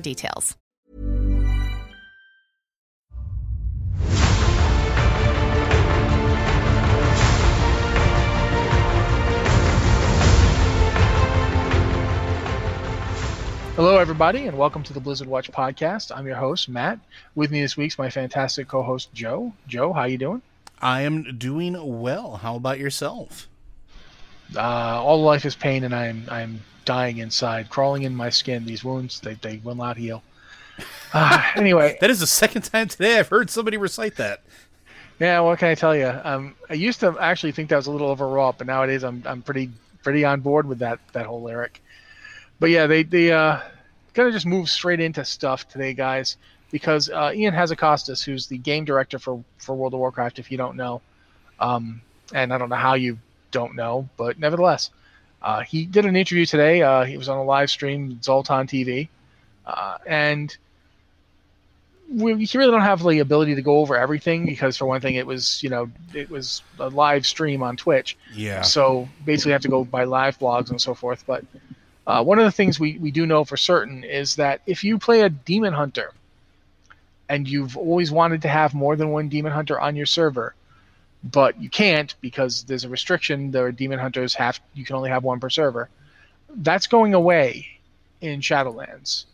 details. Hello, everybody, and welcome to the Blizzard Watch podcast. I'm your host, Matt. With me this week's my fantastic co-host, Joe. Joe, how you doing? I am doing well. How about yourself? Uh, all life is pain, and I'm I'm dying inside, crawling in my skin. These wounds, they they will not heal. Uh, anyway, That is the second time today I've heard somebody recite that. yeah, what can I tell you? Um, I used to actually think that was a little overwrought, but nowadays I'm I'm pretty pretty on board with that that whole lyric. But yeah, they they uh, kind of just move straight into stuff today, guys, because uh, Ian Hazzikostas, who's the game director for for World of Warcraft, if you don't know, um, and I don't know how you don't know, but nevertheless, uh, he did an interview today. Uh, he was on a live stream, Zoltan TV, uh, and we we really don't have the ability to go over everything because, for one thing, it was you know it was a live stream on Twitch. Yeah. So basically, have to go by live blogs and so forth. But uh, one of the things we, we do know for certain is that if you play a demon hunter and you've always wanted to have more than one demon hunter on your server, but you can't because there's a restriction. There are demon hunters have you can only have one per server. That's going away in Shadowlands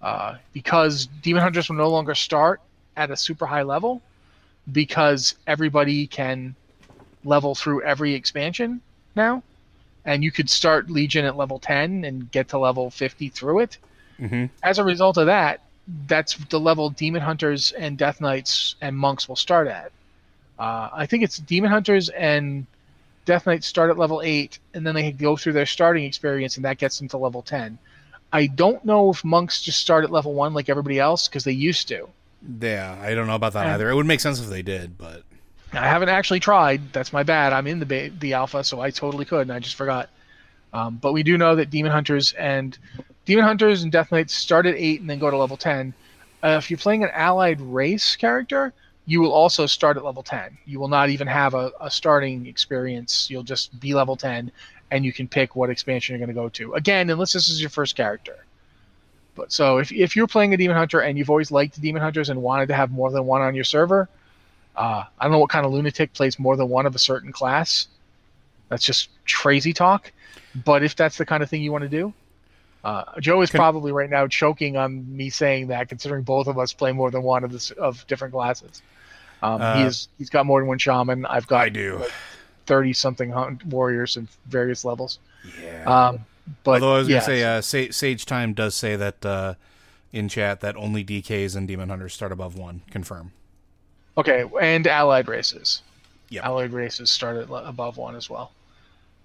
uh, because demon hunters will no longer start at a super high level because everybody can level through every expansion now and you could start Legion at level 10 and get to level 50 through it. Mm-hmm. As a result of that, that's the level Demon Hunters and Death Knights and Monks will start at. Uh, I think it's Demon Hunters and Death Knights start at level 8, and then they go through their starting experience, and that gets them to level 10. I don't know if Monks just start at level 1 like everybody else, because they used to. Yeah, I don't know about that Yeah. either. It would make sense if they did, but I haven't actually tried. That's my bad. I'm in the ba- the alpha, so I totally could, and I just forgot. Um, but we do know that Demon Hunters and Demon Hunters and Death Knights start at eight and then go to level ten. Uh, if you're playing an allied race character, you will also start at level ten. You will not even have a, a starting experience. You'll just be level ten, and you can pick what expansion you're going to go to. Again, unless this is your first character. But so if if you're playing a Demon Hunter and you've always liked Demon Hunters and wanted to have more than one on your server, uh, I don't know what kind of lunatic plays more than one of a certain class. That's just crazy talk. But if that's the kind of thing you want to do, uh, Joe is Can- probably right now choking on me saying that, considering both of us play more than one of this of different classes. Um, Uh, he's he's got more than one shaman. I've got I do. thirty something hunt warriors in various levels. Yeah. Um, but Although I was yeah, gonna say, uh, Sa- Sage Time does say that uh, in chat that only DKs and Demon Hunters start above one. Confirm. Okay, and allied races. Yep. Allied races start at above one as well.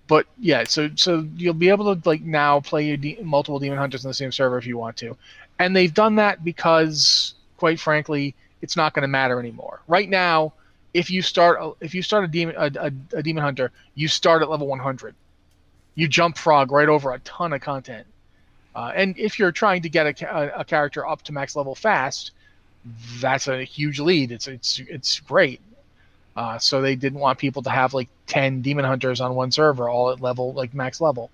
But yeah, so so you'll be able to like now play your de- multiple demon hunters on the same server if you want to, and they've done that because, quite frankly, it's not going to matter anymore. Right now, if you start a- if you start a demon a, a, a demon hunter, you start at level 100. You jump frog right over a ton of content. Uh, and if you're trying to get a, a, character up to max level fast, that's a huge lead. It's it's it's great. Uh, so they didn't want people to have like ten demon hunters on one server, all at level like max level.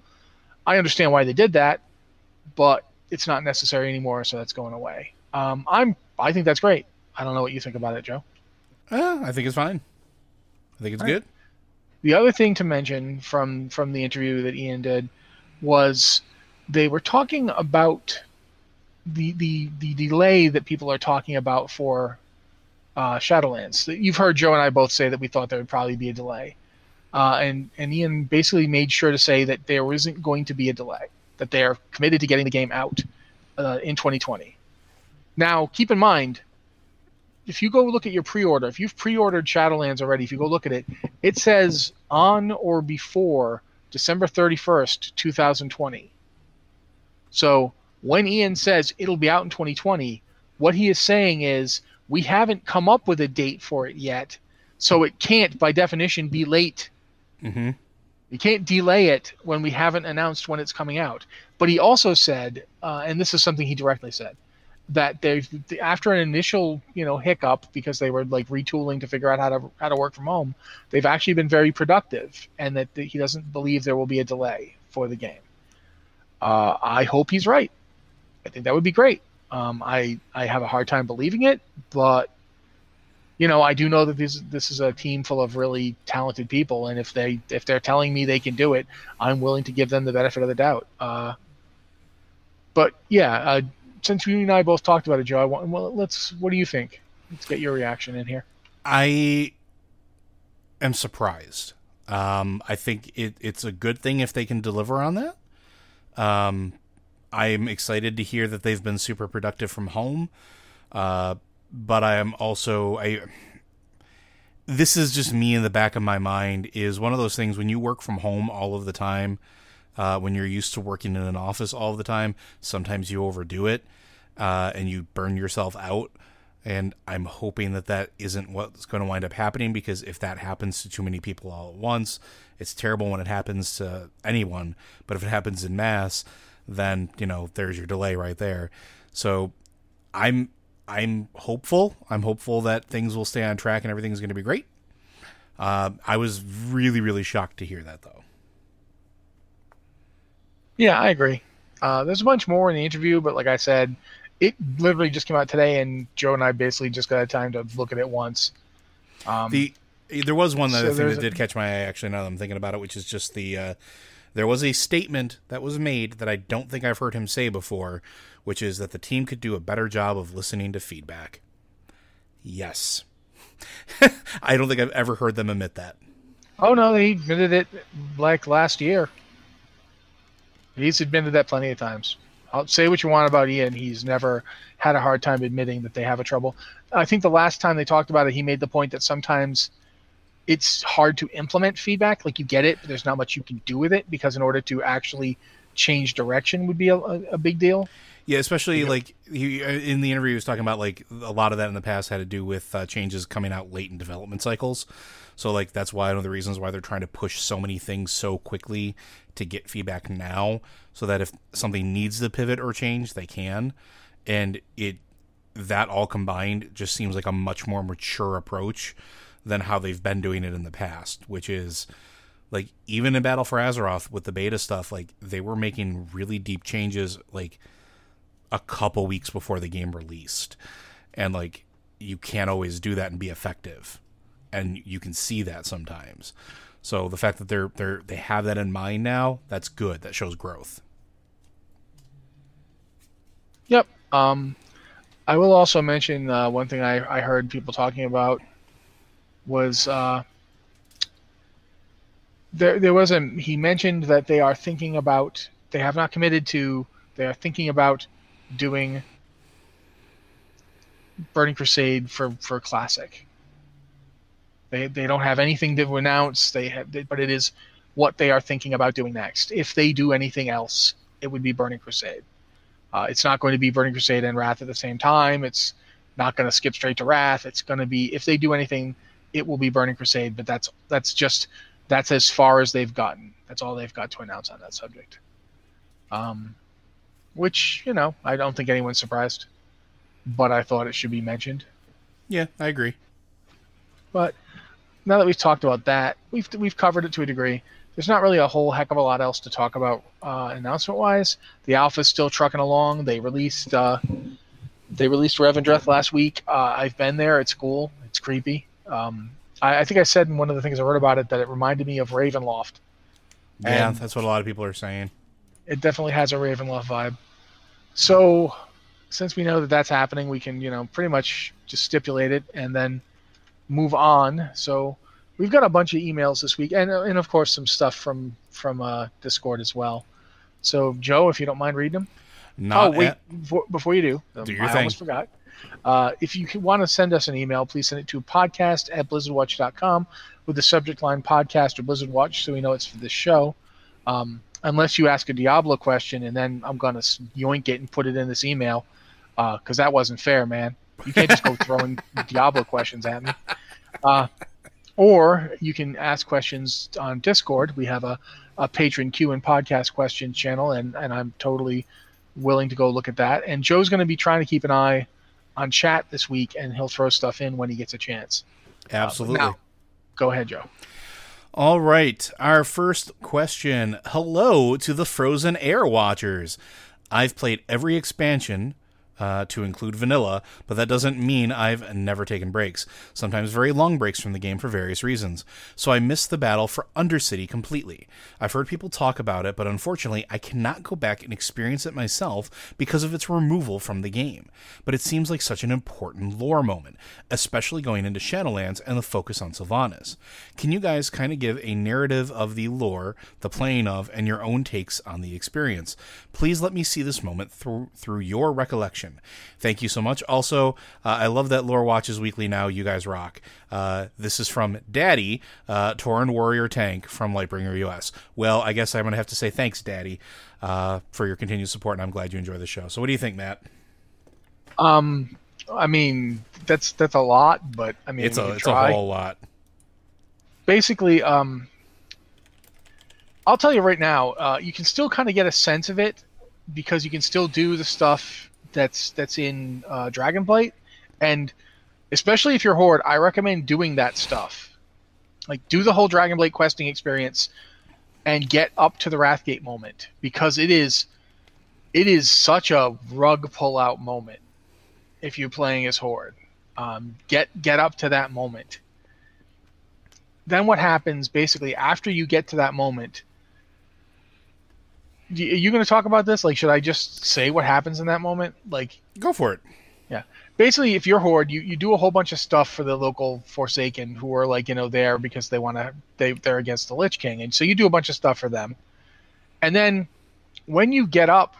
I understand why they did that, but it's not necessary anymore, so that's going away. Um, I'm I think that's great. I don't know what you think about it, Joe. Uh, I think it's fine. I think it's All right. good. The other thing to mention from from the interview that Ian did was they were talking about the the the delay that people are talking about for uh, Shadowlands. You've heard Joe and I both say that we thought there would probably be a delay, uh, and and Ian basically made sure to say that there isn't going to be a delay, that they are committed to getting the game out uh, in 2020. Now, keep in mind, if you go look at your pre-order, if you've pre-ordered Shadowlands already, if you go look at it, it says on or before December 31st, 2020. So when Ian says it'll be out in 2020, what he is saying is we haven't come up with a date for it yet, so it can't, by definition, be late. Mm-hmm. You can't delay it when we haven't announced when it's coming out. But he also said, uh, and this is something he directly said, that they've after an initial you know hiccup because they were like retooling to figure out how to how to work from home, they've actually been very productive, and that he doesn't believe there will be a delay for the game. Uh, I hope he's right. I think that would be great. Um, I I have a hard time believing it, but you know I do know that this this is a team full of really talented people, and if they if they're telling me they can do it, I'm willing to give them the benefit of the doubt. Uh, but yeah, uh, since you and I both talked about it, Joe, I want, well, let's. What do you think? Let's get your reaction in here. I am surprised. Um, I think it, it's a good thing if they can deliver on that. Um, I'm excited to hear that they've been super productive from home. Uh, but I am also I. This is just me in the back of my mind. Is one of those things when you work from home all of the time. Uh, when you're used to working in an office all the time, sometimes you overdo it uh, and you burn yourself out. And I'm hoping that that isn't what's going to wind up happening because if that happens to too many people all at once, it's terrible when it happens to anyone. But if it happens in mass, then you know there's your delay right there. So I'm I'm hopeful. I'm hopeful that things will stay on track and everything's going to be great. Uh, I was really really shocked to hear that though. Yeah, I agree. Uh, there's a bunch more in the interview, but like I said, it literally just came out today, and Joe and I basically just got time to look at it once. Um, the there was one other so thing that did catch my eye actually now that I'm thinking about it, which is just the uh, there was a statement that was made that I don't think I've heard him say before, which is that the team could do a better job of listening to feedback. Yes. I don't think I've ever heard them admit that. Oh no, they admitted it like last year. He's admitted that plenty of times. I'll say what you want about Ian. He's never had a hard time admitting that they have a trouble. I think the last time they talked about it, he made the point that sometimes it's hard to implement feedback. Like you get it, but there's not much you can do with it because in order to actually change direction would be a, a, big deal. Yeah, especially yeah. like he in the interview he was talking about like a lot of that in the past had to do with uh, changes coming out late in development cycles. So like that's why one of the reasons why they're trying to push so many things so quickly to get feedback now, so that if something needs to pivot or change, they can. And it that all combined just seems like a much more mature approach than how they've been doing it in the past, which is like even in Battle for Azeroth with the beta stuff, like they were making really deep changes like a couple weeks before the game released. And like you can't always do that and be effective and you can see that sometimes. So the fact that they're they're they have that in mind now, that's good. That shows growth. Yep. Um, I will also mention uh, one thing I, I heard people talking about was uh, there there was a he mentioned that they are thinking about they have not committed to they are thinking about doing Burning Crusade for for classic. They they don't have anything to announce. They have, but it is what they are thinking about doing next. If they do anything else, it would be Burning Crusade. Uh, it's not going to be Burning Crusade and Wrath at the same time. It's not going to skip straight to Wrath. It's going to be if they do anything, it will be Burning Crusade. But that's that's just that's as far as they've gotten. That's all they've got to announce on that subject. Um, which you know I don't think anyone's surprised, but I thought it should be mentioned. Yeah, I agree. But now that we've talked about that, we've we've covered it to a degree. There's not really a whole heck of a lot else to talk about uh, announcement-wise. The alpha's still trucking along. They released uh, they released Revendreth last week. Uh, I've been there. It's cool. It's creepy. Um, I, I, think I said in one of the things I wrote about it that it reminded me of Ravenloft. Yeah, and that's what a lot of people are saying. It definitely has a Ravenloft vibe. So, since we know that that's happening, we can you know pretty much just stipulate it and then move on. So we've got a bunch of emails this week, and and of course some stuff from from uh, Discord as well. So Joe, if you don't mind reading them. Not oh wait, at- before, before you do, Do your I thing. almost forgot. Uh, if you want to send us an email, please send it to podcast at blizzardwatch.com with the subject line podcast or Blizzard Watch so we know it's for this show. Um, unless you ask a Diablo question and then I'm going to yoink it and put it in this email because that wasn't fair, man. You can't just go throwing Diablo questions at me. Uh, or you can ask questions on Discord. We have a, a patron Q and podcast questions channel, and, and I'm totally willing to go look at that. And Joe's going to be trying to keep an eye on chat this week, and he'll throw stuff in when he gets a chance. Absolutely. Now, go ahead, Joe. All right, our first question. Hello to the Frozen Air Watchers. I've played every expansion uh, to include vanilla, but that doesn't mean I've never taken breaks, sometimes very long breaks from the game for various reasons. So I missed the battle for Undercity completely. I've heard people talk about it, but unfortunately, I cannot go back and experience it myself because of its removal from the game. But it seems like such an important lore moment, especially going into Shadowlands and the focus on Sylvanas. Can you guys kind of give a narrative of the lore, the playing of, and your own takes on the experience? Please let me see this moment through through your recollection. Thank you so much. Also, uh, I love that Lore Watches Weekly now. You guys rock. Uh, this is from Daddy, uh, Tauren Warrior Tank from Lightbringer US. Well, I guess I'm going to have to say thanks, Daddy, uh, for your continued support, and I'm glad you enjoy the show. So, what do you think, Matt? Um, I mean, that's that's a lot, but I mean, It's a it's try. a whole lot. basically, um, I'll tell you right now, uh, you can still kind of get a sense of it because you can still do the stuff that's that's in uh, Dragonblight, and especially if you're Horde, I recommend doing that stuff. Like, do the whole Dragonblight questing experience and get up to the Wrathgate moment because it is it is such a rug pull out moment if you're playing as Horde. Um, get get up to that moment then what happens basically after you get to that moment are you going to talk about this like should i just say what happens in that moment like Go for it. yeah basically if you're horde you, you do a whole bunch of stuff for the local forsaken who are like you know there because they want to they, they're against the lich king and so you do a bunch of stuff for them and then when you get up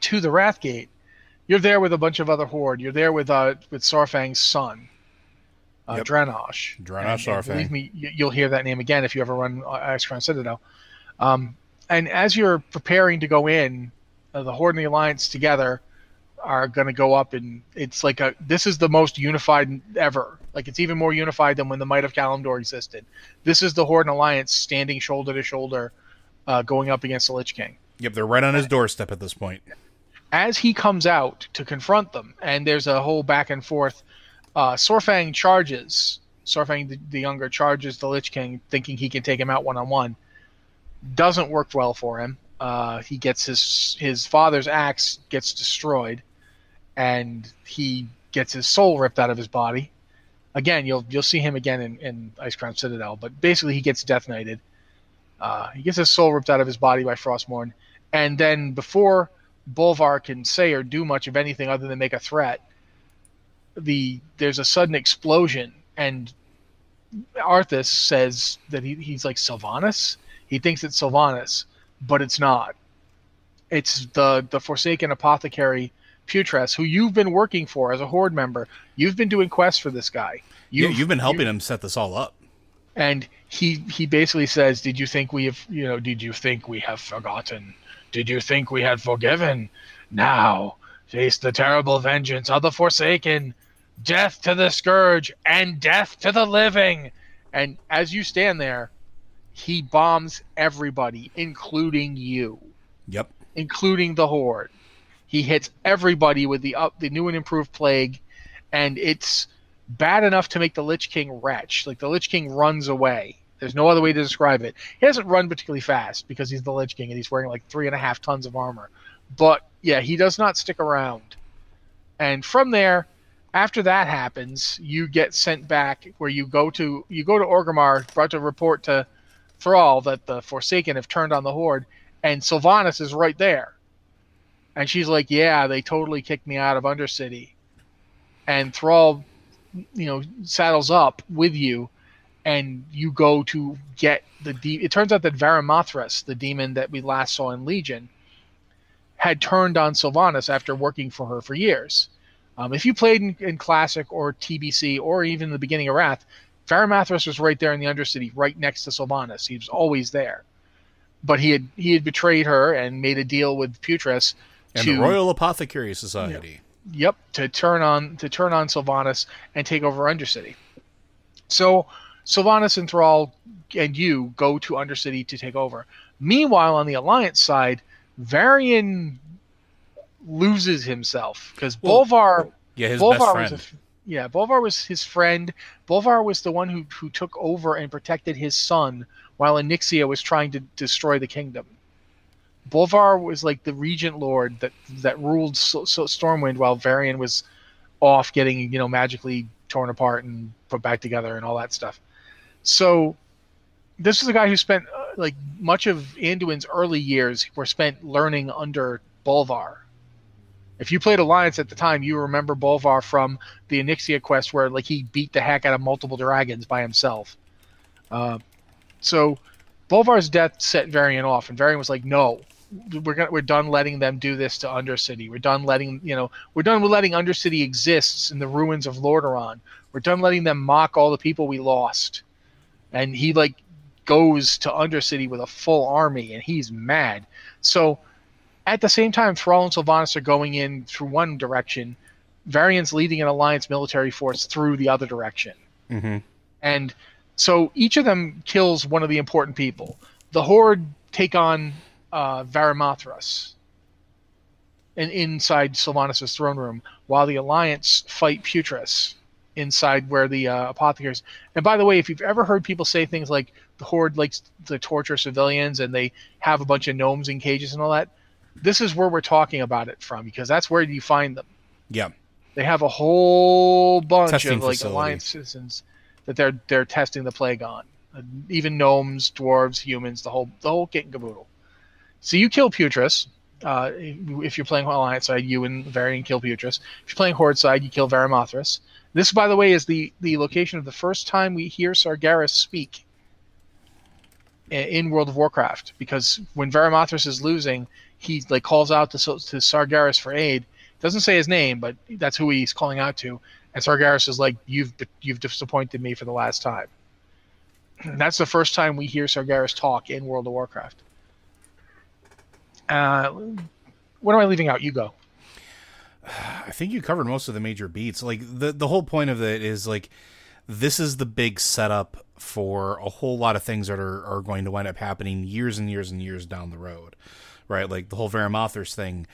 to the wrathgate you're there with a bunch of other horde you're there with uh with Saurfang's son uh, Yep. Dranosh. Dranosh And- and Saurfang. Believe me, you- you'll hear that name again if you ever run uh, Icecrown Citadel. Um, and as you're preparing to go in, uh, the Horde and the Alliance together are going to go up, and it's like a this is the most unified ever. Like it's even more unified than when the Might of Kalimdor existed. This is the Horde and Alliance standing shoulder to shoulder, uh, going up against the Lich King Yep, they're right on his doorstep at this point. as he comes out to confront them, and there's a whole back and forth. Uh, Saurfang charges. Saurfang the, the younger charges the Lich King, thinking he can take him out one on one. Doesn't work well for him. Uh, he gets his his father's axe gets destroyed, and he gets his soul ripped out of his body. Again, you'll you'll see him again in, in Icecrown Citadel, but basically he gets death knighted. Uh, he gets his soul ripped out of his body by Frostmourne, and then before Bolvar can say or do much of anything other than make a threat, the there's a sudden explosion, and Arthas says that he, he's like Sylvanas. He thinks it's Sylvanas, but it's not. It's the the Forsaken Apothecary Putress, who you've been working for as a Horde member. You've been doing quests for this guy. You, you've been helping him set this all up. and he he basically says, "Did you think we have you know? Did you think we have forgotten? Did you think we had forgiven? Now face the terrible vengeance of the Forsaken, death to the scourge, and death to the living." And as you stand there, he bombs everybody, including you, Yep. including the Horde. He hits everybody with the up the new and improved plague, and it's bad enough to make the Lich King retch. Like the Lich King runs away. There's no other way to describe it. He doesn't run particularly fast because he's the Lich King and he's wearing like three and a half tons of armor. But yeah, he does not stick around. And from there, after that happens, you get sent back where you go to you go to Orgrimmar, brought to report to Thrall that the Forsaken have turned on the Horde, and Sylvanas is right there. And she's like, "Yeah, they totally kicked me out of Undercity." And Thrall, you know, saddles up with you, and you go to get the. De- it turns out that Varimathras, the demon that we last saw in Legion, had turned on Sylvanas after working for her for years. Um, if you played in, in, Classic or TBC or even the beginning of Wrath, Varimathras was right there in the Undercity, right next to Sylvanas. He was always there. But he had he had betrayed her and made a deal with Putress and to, the Royal Apothecary Society. yep, to turn on to turn on Sylvanas and take over Undercity. So Sylvanas and Thrall and you go to Undercity to take over. Meanwhile, on the Alliance side, Varian loses himself because well, Bolvar. Yeah, his Bolvar best friend. Yeah, Bolvar was his friend. Bolvar was the one who who took over and protected his son while Onyxia was trying to destroy the kingdom. Bolvar was like the regent lord that that ruled so, so Stormwind while Varian was off getting you know magically torn apart and put back together and all that stuff. So this is a guy who spent uh, like much of Anduin's early years were spent learning under Bolvar. If you played Alliance at the time, you remember Bolvar from the Onyxia quest where like he beat the heck out of multiple dragons by himself. Uh, so Bolvar's death set Varian off, and Varian was like, "No, we're gonna, we're done letting them do this to Undercity. We're done letting you know we're done with letting Undercity exists in the ruins of Lordaeron. We're done letting them mock all the people we lost." And he like goes to Undercity with a full army, and he's mad. So at the same time, Thrall and Sylvanas are going in through one direction. Varian's leading an alliance military force through the other direction. Mm-hmm. And so each of them kills one of the important people. The Horde take on uh, Varimathras and inside Sylvanas' throne room, while the Alliance fight Putress inside where the uh, apothecaries. And by the way, if you've ever heard people say things like the horde likes to torture civilians and they have a bunch of gnomes in cages and all that, this is where we're talking about it from because that's where you find them. Yeah, they have a whole bunch Testing of like facility. alliance citizens that they're they're testing the plague on. Even gnomes, dwarves, humans, the whole the whole kit and caboodle. So you kill Putress. Uh, if you're playing Alliance side, you and Varian kill Putress. If you're playing Horde side, you kill Varimathras. This, by the way, is the, the location of the first time we hear Sargeras speak in World of Warcraft. Because when Varimathras is losing, he like calls out to, to Sargeras for aid. Doesn't say his name, but that's who he's calling out to. And Sargeras is like, "You've you've disappointed me for the last time." And that's the first time we hear Sargeras talk in World of Warcraft. Uh, what am I leaving out? You go. I think you covered most of the major beats. Like the the whole point of it is like this is the big setup for a whole lot of things that are, are going to wind up happening years and years and years down the road. Right? Like the whole Varimathras thing,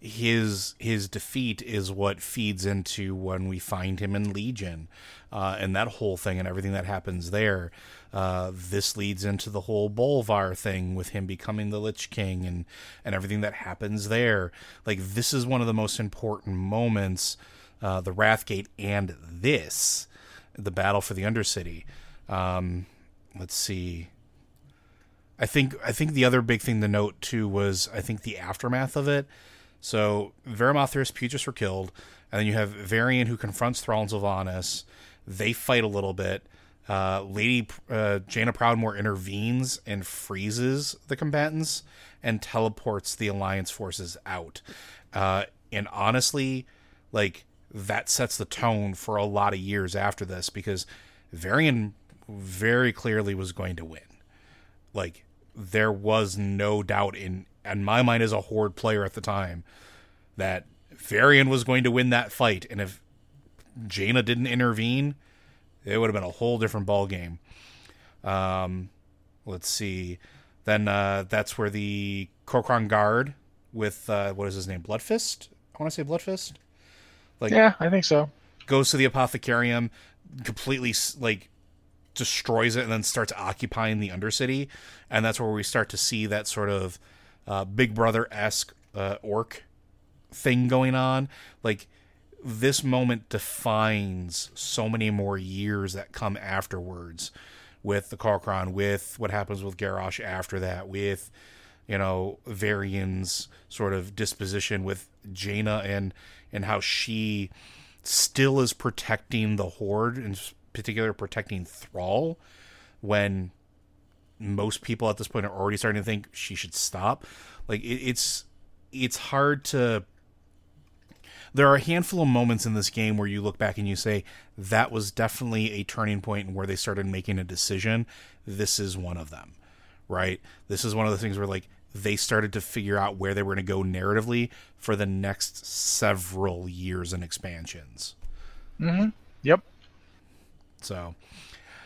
his his defeat is what feeds into when we find him in Legion. Uh, and that whole thing and everything that happens there. Uh, this leads into the whole Bolvar thing with him becoming the Lich King and and everything that happens there. Like this is one of the most important moments, uh, the Wrathgate and this, the battle for the Undercity. Um, let's see. I think I think the other big thing to note too was I think the aftermath of it. So Varimathras, Putress were killed, and then you have Varian who confronts Thrall and Sylvanas. They fight a little bit uh, Lady uh, Jaina Proudmoore intervenes and freezes the combatants and teleports the Alliance forces out. Uh, and honestly, like that sets the tone for a lot of years after this because Varian very clearly was going to win. Like there was no doubt in in my mind as a horde player at the time that Varian was going to win that fight, and if Jaina didn't intervene, it would have been a whole different ball game. Um, let's see. Then uh, that's where the Kor'kron guard with uh, what is his name, Bloodfist. I want to say Bloodfist. Like, yeah, I think so. Goes to the Apothecarium, completely like destroys it, and then starts occupying the Undercity, and that's where we start to see that sort of uh, Big Brother esque uh, orc thing going on. Like this moment defines so many more years that come afterwards with the Kor'kron, with what happens with Garrosh after that, with you know, Varian's sort of disposition with Jaina and and how she still is protecting the horde, in particular protecting Thrall, when most people at this point are already starting to think she should stop. Like it, it's it's hard to. There are a handful of moments in this game where you look back and you say that was definitely a turning and where they started making a decision. This is one of them, right? This is one of the things where like they started to figure out where they were going to go narratively for the next several years and expansions. Mm-hmm. Yep. So,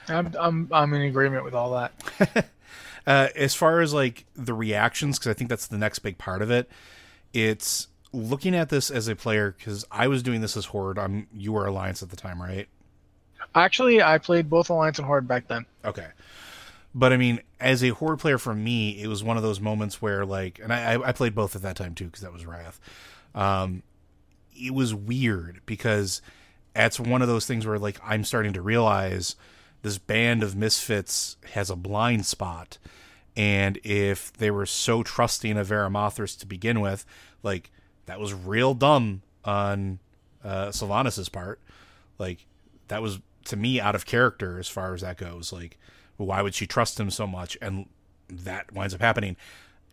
I'm I'm I'm in agreement with all that. uh, as far as like the reactions, because I think that's the next big part of it. It's looking at this as a player because I was doing this as Horde. I'm you were Alliance at the time, right? Actually, I played both Alliance and Horde back then. Okay. But I mean, as a horde player for me, it was one of those moments where like, and I, I played both at that time too because that was Wrath. Um, it was weird because it's one of those things where like I'm starting to realize this band of misfits has a blind spot, and if they were so trusting of Varimathras to begin with, like that was real dumb on uh, Sylvanas' part. Like that was to me out of character as far as that goes. Like why would she trust him so much? And that winds up happening.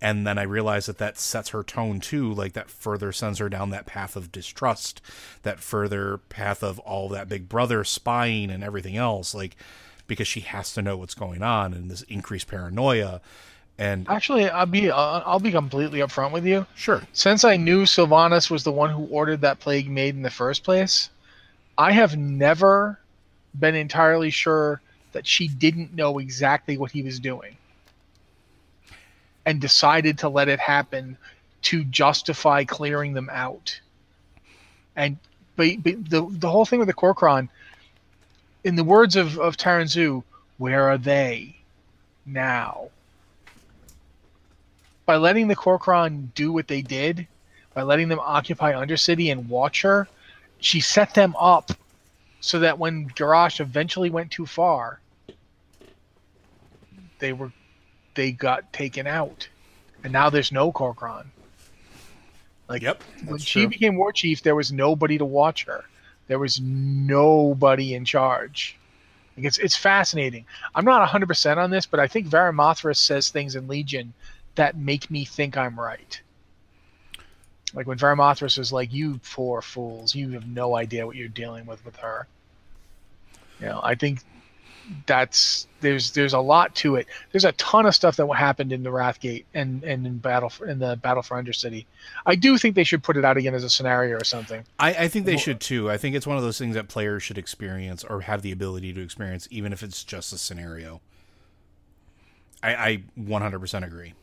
And then I realize that that sets her tone too. Like that further sends her down that path of distrust, that further path of all that big brother spying and everything else. Like, because she has to know what's going on and this increased paranoia. And actually, I'll be uh, I'll be completely upfront with you. Sure. Since I knew Sylvanas was the one who ordered that plague made in the first place, I have never been entirely sure that she didn't know exactly what he was doing and decided to let it happen to justify clearing them out. And but, but the the whole thing with the Kor'kron, in the words of of Taran Zhu, where are they now? By letting the Kor'kron do what they did, by letting them occupy Undercity and watch her, she set them up so that when Garrosh eventually went too far, they were they got taken out, and now there's no Kor'kron. Like yep, when she true. became war chief, there was nobody to watch her. There was nobody in charge. Like it's it's fascinating. I'm not 100 percent on this, but I think Varimathras says things in Legion that make me think I'm right. Like when Varimathras is like, "You poor fools, you have no idea what you're dealing with with her." You know, I think that's there's there's a lot to it. There's a ton of stuff that happened in the Wrathgate and and in battle for, in the Battle for Undercity. I do think they should put it out again as a scenario or something. I, I think they well, should too. I think it's one of those things that players should experience or have the ability to experience, even if it's just a scenario. I, I 100% agree.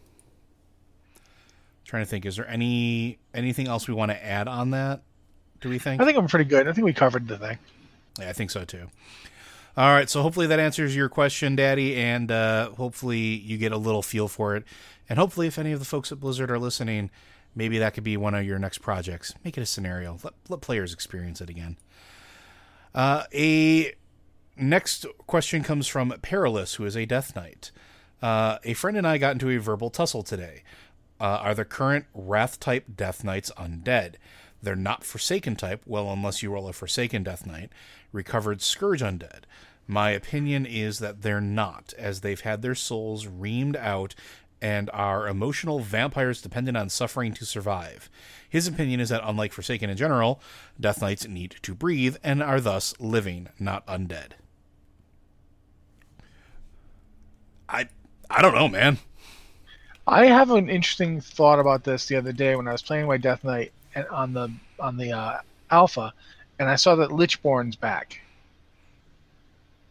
trying to think, is there any anything else we want to add on that? Do we think? I think I'm pretty good. I think we covered the thing. Yeah, I think so too. All right, so hopefully that answers your question, Daddy, and uh, hopefully you get a little feel for it. And hopefully, if any of the folks at Blizzard are listening, maybe that could be one of your next projects. Make it a scenario. Let, let players experience it again. Uh, a next question comes from Perilous, who is a Death Knight. Uh, a friend and I got into a verbal tussle today. Uh, are the current Wrath type Death Knights undead? They're not Forsaken type, well, unless you roll a Forsaken Death Knight. Recovered Scourge undead. My opinion is that they're not, as they've had their souls reamed out and are emotional vampires dependent on suffering to survive. His opinion is that, unlike Forsaken in general, Death Knights need to breathe and are thus living, not undead. I I don't know, man. I have an interesting thought about this the other day when I was playing my Death Knight on the on the uh, alpha, and I saw that Lichborn's back.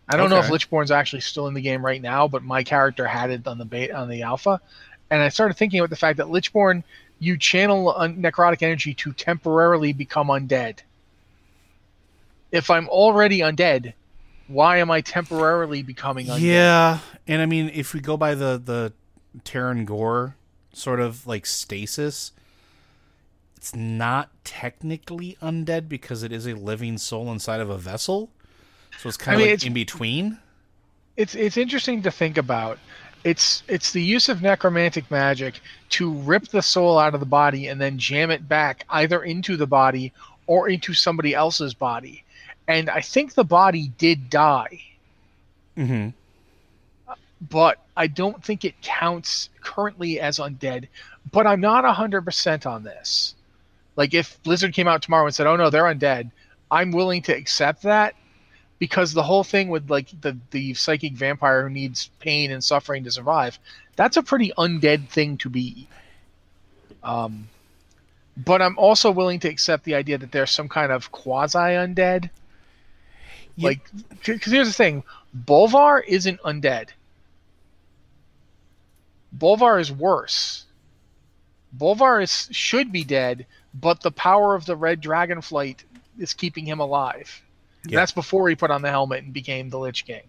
I don't okay. know if Lichborn's actually still in the game right now, but my character had it on the beta, on the alpha, and I started thinking about the fact that Lichborn, you channel necrotic energy to temporarily become undead. If I'm already undead, why am I temporarily becoming undead? Yeah, and I mean, if we go by the the Teron Gore sort of like stasis, it's not technically undead because it is a living soul inside of a vessel. So it's kind I of mean, like in between. It's it's interesting to think about. It's it's the use of necromantic magic to rip the soul out of the body and then jam it back either into the body or into somebody else's body. And I think the body did die. Mm-hmm. But I don't think it counts currently as undead. But I'm not 100% on this. Like if Blizzard came out tomorrow and said, "Oh no, they're undead," I'm willing to accept that because the whole thing with like the the psychic vampire who needs pain and suffering to survive that's a pretty undead thing to be. Um but i'm also willing to accept the idea that there's some kind of quasi undead Yeah. like because here's the thing. Bolvar isn't undead. Bolvar is worse. Bolvar is should be dead but the power of the red dragonflight is keeping him alive Yeah. That's before he put on the helmet and became the Lich King.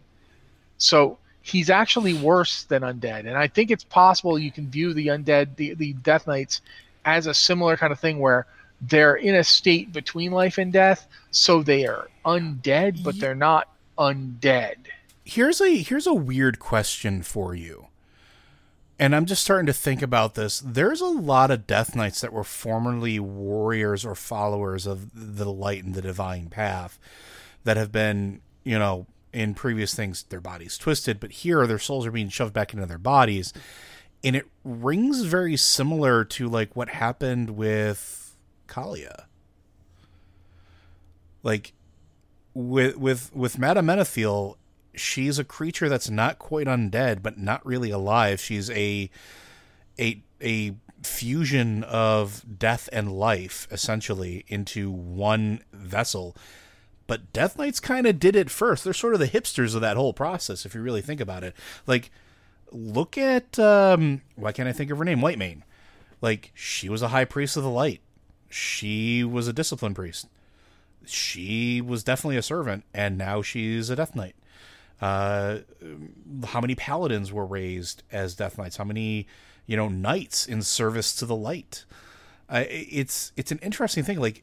So he's actually worse than undead, and I think it's possible you can view the undead, the the Death Knights, as a similar kind of thing where they're in a state between life and death, so they are undead, but they're not undead. here's a here's a weird question for you. And I'm just starting to think about this. There's a lot of Death Knights that were formerly warriors or followers of the light and the divine path that have been, you know, in previous things their bodies twisted, but here their souls are being shoved back into their bodies. And it rings very similar to like what happened with Calia. Like with with with Madame Menethil, she's a creature that's not quite undead, but not really alive. She's a a a fusion of death and life, essentially, into one vessel. But Death Knights kind of did it first. They're sort of the hipsters of that whole process, if you really think about it. Like, look at um, why can't I think of her name? Whitemane. Like, she was a high priest of the light. She was a discipline priest she was definitely a servant, and now she's a Death Knight. Uh, how many paladins were raised as Death Knights? How many, you know, knights in service to the light? Uh, it's it's an interesting thing. Like,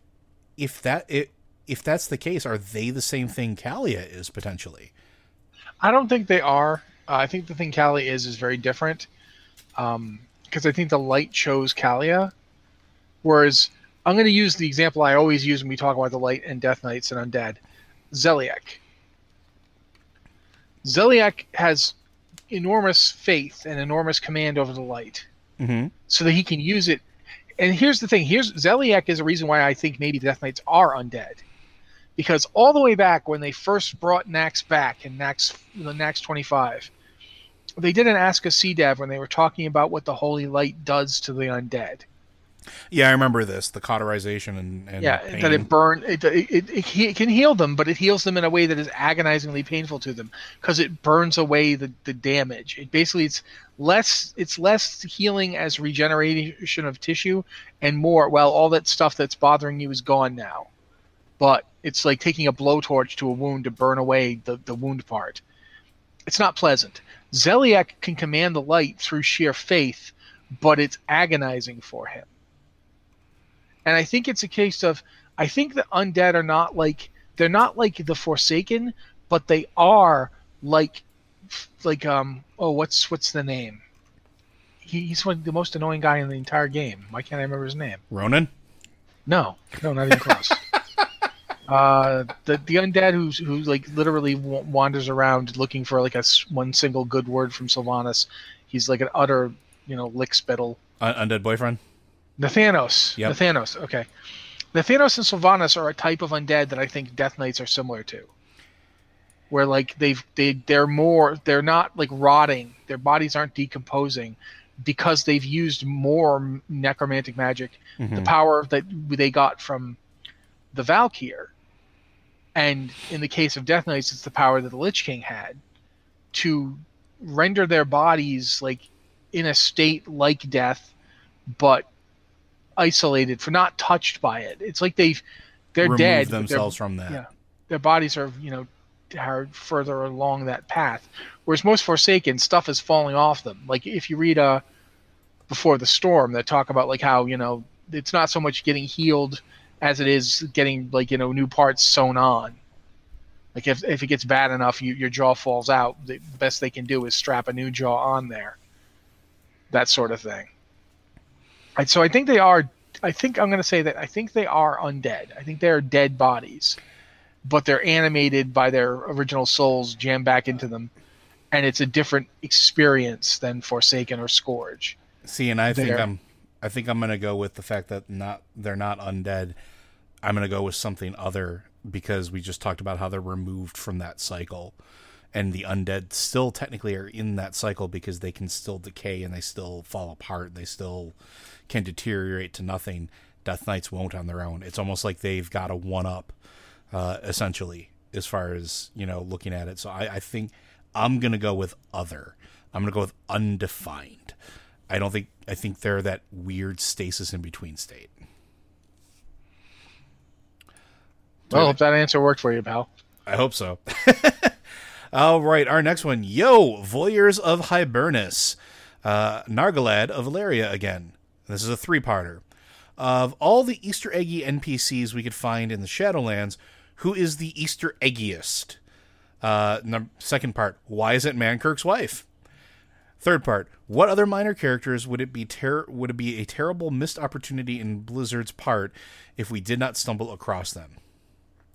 if that it, if that's the case, are they the same thing Calia is potentially? I don't think they are. Uh, I think the thing Kali is is very different. Because I think the light chose Calia, whereas I'm going to use the example I always use when we talk about the light and Death Knights and Undead, Zeliek. Zeliek has enormous faith and enormous command over the light, Mm-hmm. so that he can use it. And here's the thing: here's Zeliek is a reason why I think maybe the Death Knights are undead, because all the way back when they first brought Naxx back in Naxx the Naxx 25, they did an Ask a CDEV when they were talking about what the holy light does to the undead. Yeah, I remember this. The cauterization and, and yeah, pain. that it burn it, it, it, it, it can heal them, but it heals them in a way that is agonizingly painful to them because it burns away the, the damage. It basically it's less it's less healing as regeneration of tissue and more well all that stuff that's bothering you is gone now. But it's like taking a blowtorch to a wound to burn away the, the wound part. It's not pleasant. Zeliek can command the light through sheer faith, but it's agonizing for him. And I think it's a case of I think the undead are not like they're not like the Forsaken, but they are like like um oh what's what's the name? He, he's one the most annoying guy in the entire game. Why can't I remember his name? Ronan. No, no, not even close. uh, the the undead who's who like literally w- wanders around looking for like a one single good word from Sylvanas. He's like an utter you know lick spittle. Un- undead boyfriend. Nathanos. Yep. Nathanos. Okay. Nathanos and Sylvanas are a type of undead that I think Death Knights are similar to. Where like they've they they're more they're not like rotting. Their bodies aren't decomposing because they've used more necromantic magic, the power that they got from the Valkyr. And in the case of Death Knights, it's the power that the Lich King had to render their bodies like in a state like death, but isolated for not touched by it. It's like they've they're Remove dead. themselves from that. Yeah, their bodies are you know are further along that path. Whereas most Forsaken stuff is falling off them. Like if you read uh before the storm, they talk about like how you know it's not so much getting healed as it is getting like you know new parts sewn on. Like if if it gets bad enough, you, your jaw falls out. The best they can do is strap a new jaw on there. That sort of thing. And so I think they are. I think I'm going to say that I think they are undead. I think they are dead bodies, but they're animated by their original souls jammed back into them, and it's a different experience than Forsaken or Scourge. See, and I think They're- I'm I think I'm gonna go with the fact that not they're not undead. I'm gonna go with something other because we just talked about how they're removed from that cycle. And the undead still technically are in that cycle because they can still decay and they still fall apart. They still can deteriorate to nothing. Death Knights won't on their own. It's almost like they've got a one up, uh, essentially, as far as, you know, looking at it. So I, I think I'm gonna go with other. I'm gonna go with undefined. I don't think I think they're that weird stasis in between state. Well, hope that answer worked for you, pal. I hope so. All right, our next one, Yo, Voyeurs of Hibernus, uh, Nargalad of Valeria again. This is a three-parter. Of all the Easter eggy NPCs we could find in the Shadowlands, who is the Easter eggiest? Uh, num- second part, why is it Mankirk's wife? Third part, what other minor characters would it be ter- would it be a terrible missed opportunity in Blizzard's part if we did not stumble across them?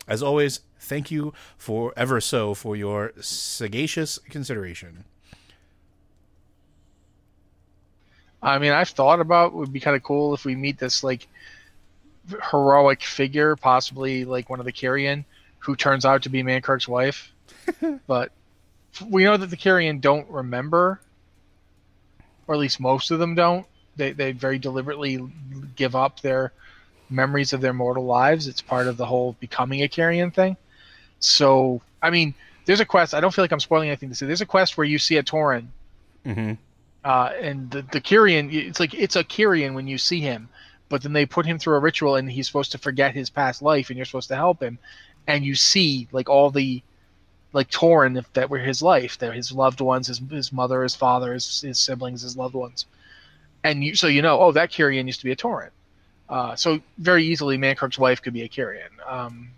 As always, thank you for ever so for your sagacious consideration. I mean, I've thought about it would be kind of cool if we meet this like heroic figure, possibly like one of the Kyrian, who turns out to be Mankirk's wife. but we know that the Kyrian don't remember, or at least most of them don't. They they very deliberately give up their memories of their mortal lives. It's part of the whole becoming a Kyrian thing. So, I mean, there's a quest. I don't feel like I'm spoiling anything to say. There's a quest where you see a Tauren Mm-hmm. uh, and the, the Kyrian, it's like it's a Kyrian when you see him, but then they put him through a ritual and he's supposed to forget his past life, and you're supposed to help him, and you see like all the like Tauren if that were his life, they're his loved ones, his his mother, his father, his, his siblings, his loved ones, and you so you know, oh, that Kyrian used to be a Tauren. Uh, so very easily, Mankirk's wife could be a Kyrian. Um,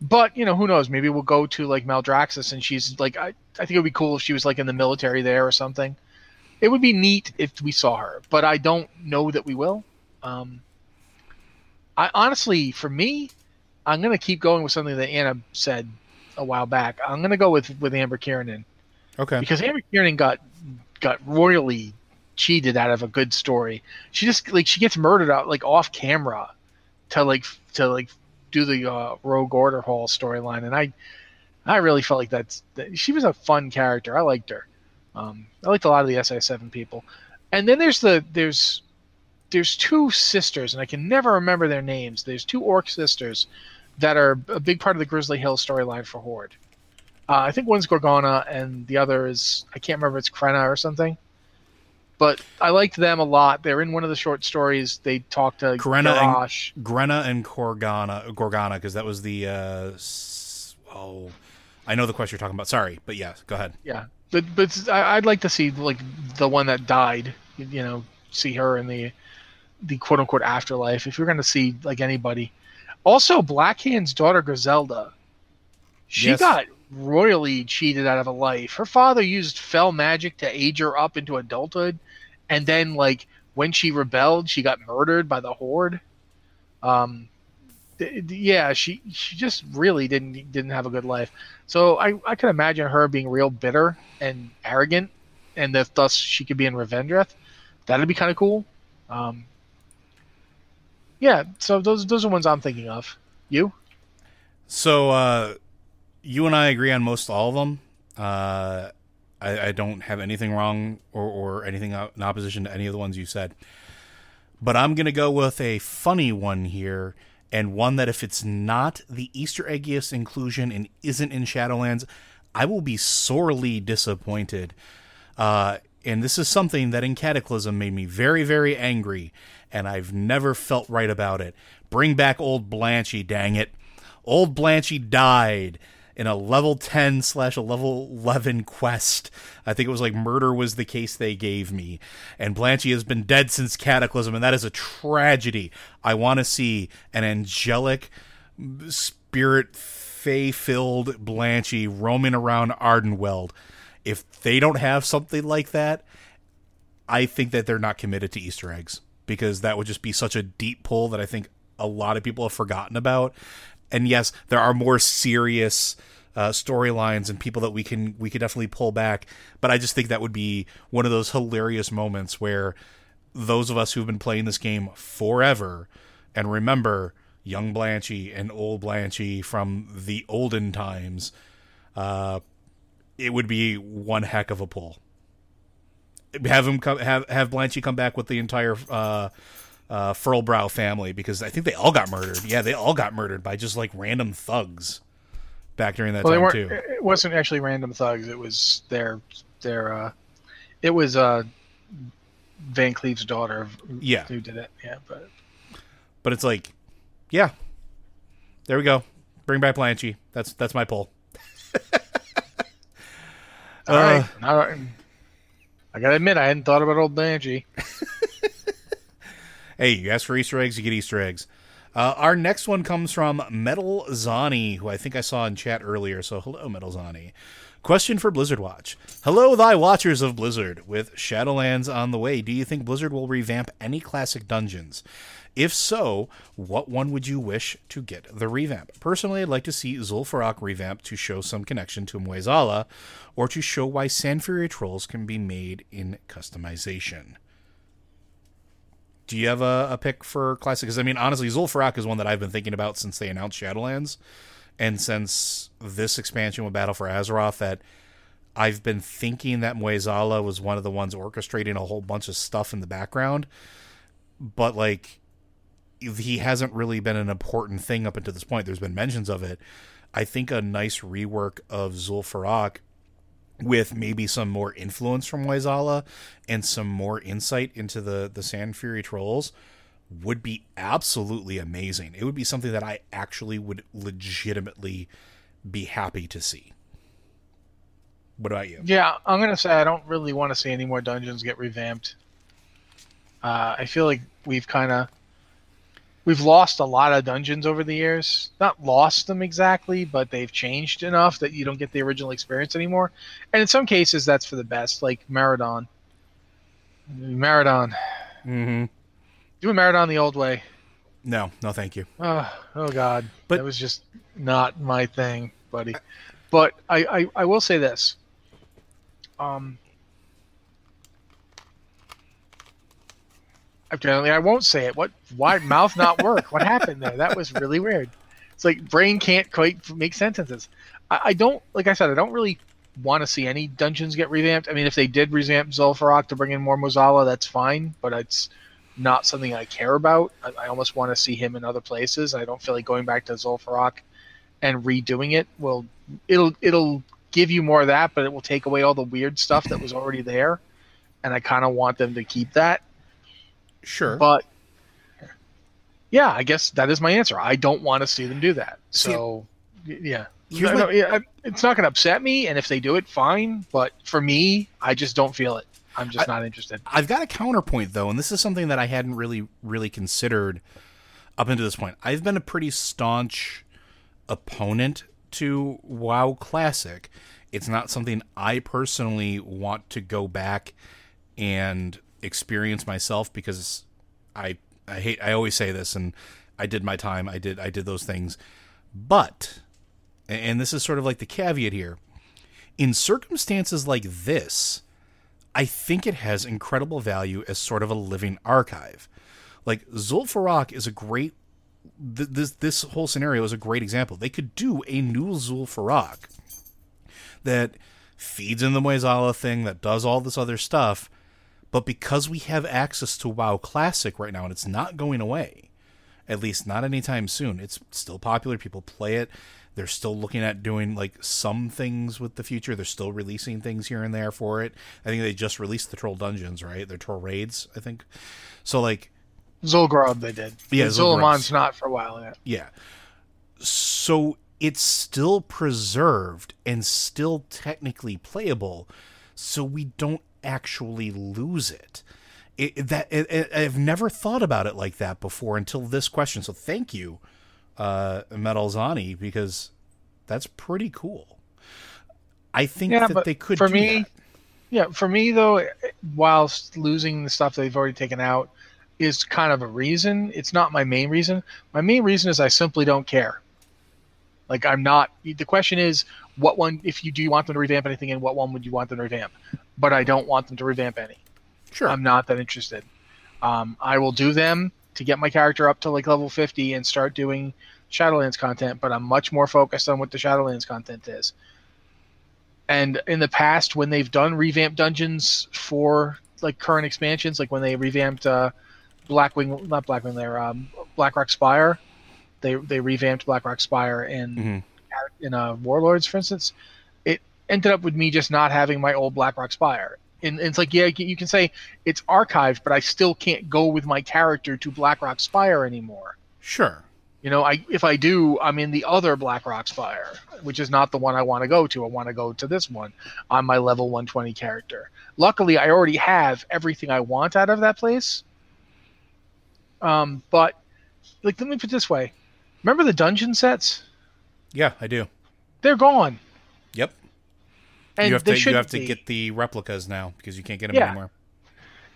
but you know, who knows? Maybe we'll go to like Maldraxxus, and she's like, I, I think it would be cool if she was like in the military there or something. It would be neat if we saw her, but I don't know that we will. Um, I honestly, for me, I'm gonna keep going with something that Anna said a while back. I'm gonna go with with Amber Kearnen Okay. because Amber Kearnen got got royally cheated out of a good story. She just like she gets murdered out like off camera to like to like do the uh, Rogue Order Hall storyline, and I I really felt like that's that, she was a fun character. I liked her. Um, I liked a lot of the SI7 people, and then there's the there's there's two sisters, and I can never remember their names. There's two orc sisters that are a big part of the Grizzly Hill storyline for Horde. Uh, I think one's Gorgona, and the other is I can't remember. It's Krenna or something. But I liked them a lot. They're in one of the short stories. They talk to and- Garrosh. Grenna and Gorgana, Gorgana, because that was the. Uh, oh, I know the question you're talking about. Sorry, but yeah, go ahead. Yeah, but but I'd like to see like the one that died. You know, see her in the the quote unquote afterlife. If you're going to see like anybody, also Blackhand's daughter Griselda, she Yes. got royally cheated out of a life. Her father used fel magic to age her up into adulthood, and then like when she rebelled, she got murdered by the horde. Um, th- th- yeah, she she just really didn't didn't have a good life. So I I can imagine her being real bitter and arrogant, and that thus she could be in Revendreth. That'd be kind of cool. Um, yeah, so those those are ones I'm thinking of. You? So, uh, you and I agree on most all of them. Uh, I, I don't have anything wrong or, or anything in opposition to any of the ones you said. But I'm going to go with a funny one here, and one that if it's not the Easter eggiest inclusion and isn't in Shadowlands, I will be sorely disappointed. Uh, and this is something that in Cataclysm made me very, very angry, and I've never felt right about it. Bring back old Blanchy, dang it. Old Blanchy died in a level 10 slash a level 11 quest. I think it was like murder was the case they gave me. And Blanchy has been dead since Cataclysm, and that is a tragedy. I want to see an angelic, spirit fey filled Blanchy roaming around Ardenweld. If they don't have something like that, I think that they're not committed to Easter eggs because that would just be such a deep pull that I think a lot of people have forgotten about. And yes, there are more serious uh, storylines and people that we can we could definitely pull back, but I just think that would be one of those hilarious moments where those of us who've been playing this game forever and remember young Blanchy and old Blanchy from the olden times, uh, it would be one heck of a pull. Have him come, have have Blanchy come back with the entire uh, uh, Furlbrow family because I think they all got murdered. Yeah, they all got murdered by just like random thugs back during that well, time too. It wasn't actually random thugs. It was their their. Uh, it was uh, VanCleef's daughter. Yeah. who did it? Yeah, but But it's like, yeah, there we go. Bring back Blanchy. That's that's my pull. all right. All right. I gotta admit, I hadn't thought about old Banshee. Hey, you ask for Easter eggs, you get Easter eggs. Uh, our next one comes from Metal Zani, who I think I saw in chat earlier. So hello, Metal Zani. Question for Blizzard Watch. Hello, thy watchers of Blizzard. With Shadowlands on the way, do you think Blizzard will revamp any classic dungeons? If so, what one would you wish to get the revamp? Personally, I'd like to see Zul'Farrak revamped to show some connection to Mueh'zala, or to show why Sandfury trolls can be made in customization. Do you have a, a pick for classic? Because I mean, honestly, Zul'Farrak is one that I've been thinking about since they announced Shadowlands, and since this expansion with Battle for Azeroth, that I've been thinking that Mueh'zala was one of the ones orchestrating a whole bunch of stuff in the background, but like he hasn't really been an important thing up until this point. There's been mentions of it. I think a nice rework of Zul'Farrak with maybe some more influence from Mueh'zala and some more insight into the the Sand Fury trolls would be absolutely amazing. It would be something that I actually would legitimately be happy to see. What about you? Yeah, I'm gonna say I don't really want to see any more dungeons get revamped. Uh, I feel like we've kind of we've lost a lot of dungeons over the years. Not lost them exactly, but they've changed enough that you don't get the original experience anymore. And in some cases, that's for the best, like Maraudon. Maraudon. Mm-hmm. Do Doing Maraudon the old way. No, no, thank you. Oh, oh God. But- that was just not my thing, buddy. But I, I, I will say this. Um, apparently, I won't say it. What? Why mouth not work? what happened there? That was really weird. It's like brain can't quite make sentences. I, I don't like I said. I don't really want to see any dungeons get revamped. I mean, if they did revamp Zul'Farrak to bring in more Mueh'zala, that's fine. But it's not something I care about. I, I almost want to see him in other places. I don't feel like going back to Zul'Farrak and redoing it will it'll it'll give you more of that, but it will take away all the weird stuff that was already there. And I kind of want them to keep that. Sure. But yeah, I guess that is my answer. I don't want to see them do that. So y- yeah. No, no, yeah, it's not going to upset me, and if they do it, fine. But for me, I just don't feel it. I'm just not interested. I've got a counterpoint though, and this is something that I hadn't really really considered up until this point. I've been a pretty staunch opponent to WoW Classic. It's not something I personally want to go back and experience myself because I I hate I always say this and I did my time. I did I did those things. But and this is sort of like the caveat here. In circumstances like this, I think it has incredible value as sort of a living archive. Like Zul'Farrak is a great th- this this whole scenario is a great example. They could do a new Zul'Farrak that feeds in the Mueh'zala thing that does all this other stuff, but because we have access to WoW Classic right now and it's not going away, at least not anytime soon. It's still popular. People play it. They're still looking at doing like some things with the future. They're still releasing things here and there for it. I think they just released the Troll Dungeons, right? They're Troll Raids, I think. So like, Zul'Gurub they did. Yeah, And not for a while yet. yeah. So it's still preserved and still technically playable, so we don't actually lose it. It, that it, it- I've never thought about it like that before until this question. So thank you uh, Metalzani because that's pretty cool. I think Yeah, that they could for do me, that. Yeah, for me though, whilst losing the stuff they've already taken out is kind of a reason. It's not my main reason. My main reason is I simply don't care. Like I'm not. The question is, what one? If you do you want them to revamp anything, and what one would you want them to revamp? But I don't want them to revamp any. Sure. I'm not that interested. Um, I will do them to get my character up to like level 50 and start doing Shadowlands content, but I'm much more focused on what the Shadowlands content is. And in the past, when they've done revamp dungeons for like current expansions, like when they revamped uh, Blackwing, not Blackwing, there, um, Blackrock Spire, they they revamped Blackrock Spire in Mhm. in uh, Warlords, for instance. Ended up with me just not having my old Blackrock Spire. And, and it's like, yeah, you can say it's archived, but I still can't go with my character to Blackrock Spire anymore. Sure. You know, I if I do, I'm in the other Blackrock Spire, which is not the one I want to go to. I want to go to this one on my level 120 character. Luckily, I already have everything I want out of that place. Um, but like, let me put it this way: remember the dungeon sets? Yeah, I do. They're gone. And you have to you have to be. get the replicas now because you can't get them Yeah. anymore.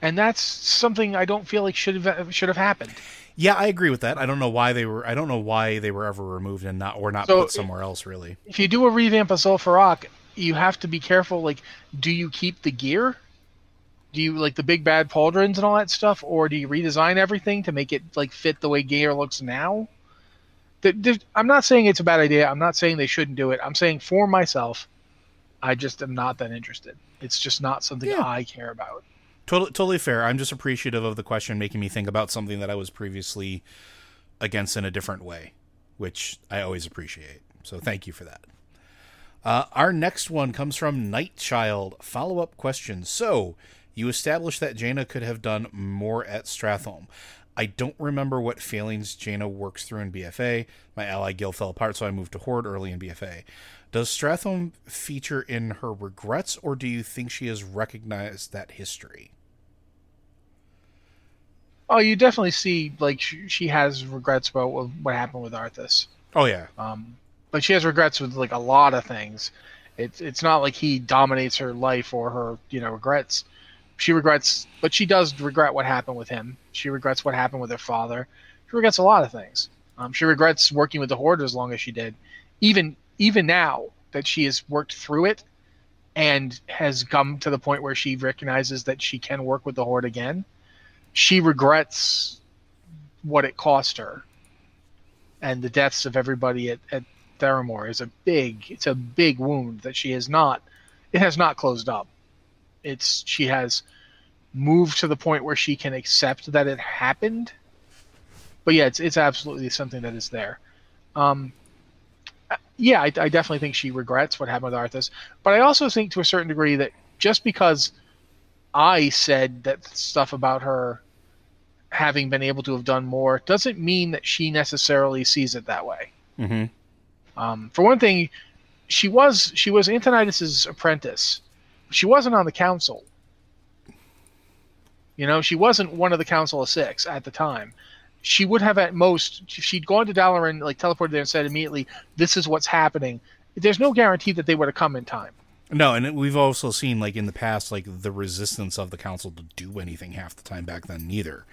and that's something I don't feel like should have should have happened. Yeah, I agree with that. I don't know why they were. I don't know why they were ever removed and not or not So- put somewhere else. Really. If you do a revamp of Zul'Farrak, you have to be careful. Like, do you keep the gear? Do you like the big bad pauldrons and all that stuff, or do you redesign everything to make it like fit the way gear looks now? Th- th- I'm not saying it's a bad idea. I'm not saying they shouldn't do it. I'm saying for myself, I just am not that interested. It's just not something Yeah. I care about. Totally, totally fair. I'm just appreciative of the question, making me think about something that I was previously against in a different way, which I always appreciate. So thank you for that. Uh, our next one comes from Nightchild. Follow up question. So, you established that Jaina could have done more at Stratholme. I don't remember what failings Jaina works through in BFA. My ally guild fell apart, so I moved to Horde early in BFA. Does Stratholme feature in her regrets, or do you think she has recognized that history? Oh, you definitely see like she, she has regrets about what, what happened with Arthas. Oh yeah, Um, but she has regrets with like a lot of things. It's it's not like he dominates her life or her you know regrets. She regrets, but she does regret what happened with him. She regrets what happened with her father. She regrets a lot of things. Um, she regrets working with the Horde as long as she did. Even even now that she has worked through it and has come to the point where she recognizes that she can work with the Horde again, she regrets what it cost her and the deaths of everybody at, at Theramore is a big it's a big wound that she has not it has not closed up. It's she has moved to the point where she can accept that it happened. But yeah, it's it's absolutely something that is there. Um, yeah, I, I definitely think she regrets what happened with Arthas, but I also think to a certain degree that just because I said that stuff about her having been able to have done more doesn't mean that she necessarily sees it that way. mm-hmm. Um, for one thing, she was she was Antonidas's apprentice. She wasn't on the council. You know, she wasn't one of the council of six at the time. She would have at most she'd gone to Dalaran, like teleported there and said immediately, "This is what's happening." There's no guarantee that they would have come in time. No, and we've also seen like in the past, like the resistance of the council to do anything half the time back then neither.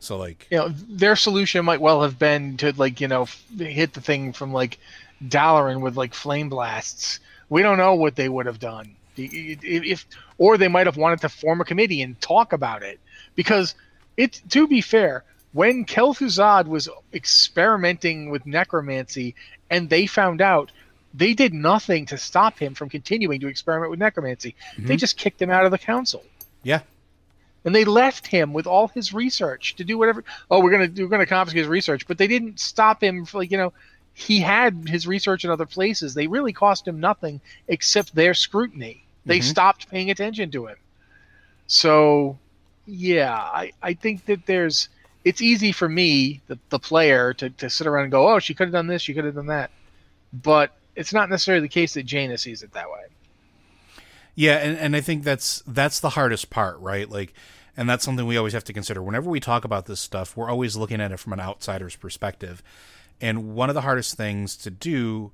So like, you know their solution might well have been to like you know f- hit the thing from like Dalaran with like flame blasts. We don't know what they would have done if, if or they might have wanted to form a committee and talk about it because it to be fair when Kel'Thuzad was experimenting with necromancy and they found out they did nothing to stop him from continuing to experiment with necromancy they mm-hmm. just kicked him out of the council yeah, and they left him with all his research to do whatever. Oh, we're gonna we're gonna confiscate his research, but they didn't stop him. For, like you know, he had his research in other places. They really cost him nothing except their scrutiny. They mm-hmm. stopped paying attention to him. So, yeah, I I think that there's. It's easy for me, the, the player, to, to sit around and go, oh, she could have done this, she could have done that. But it's not necessarily the case that Jaina sees it that way. yeah, and and I think that's that's the hardest part, right? Like, and that's something we always have to consider whenever we talk about this stuff. We're always looking at it from an outsider's perspective, And one of the hardest things to do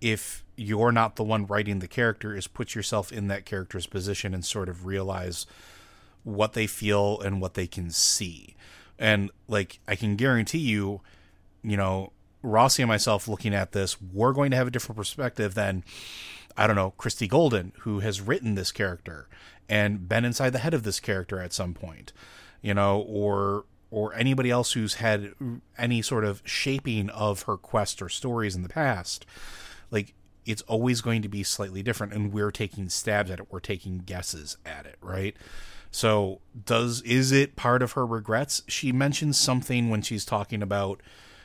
if you're not the one writing the character is put yourself in that character's position and sort of realize what they feel and what they can see. And like I can guarantee you, you know, Rossi and myself looking at this, we're going to have a different perspective than I don't know, Christie Golden, who has written this character and been inside the head of this character at some point, you know, or or anybody else who's had any sort of shaping of her quest or stories in the past. Like it's always going to be slightly different and we're taking stabs at it, we're taking guesses at it, right? So, does is it part of her regrets? She mentions something when she's talking about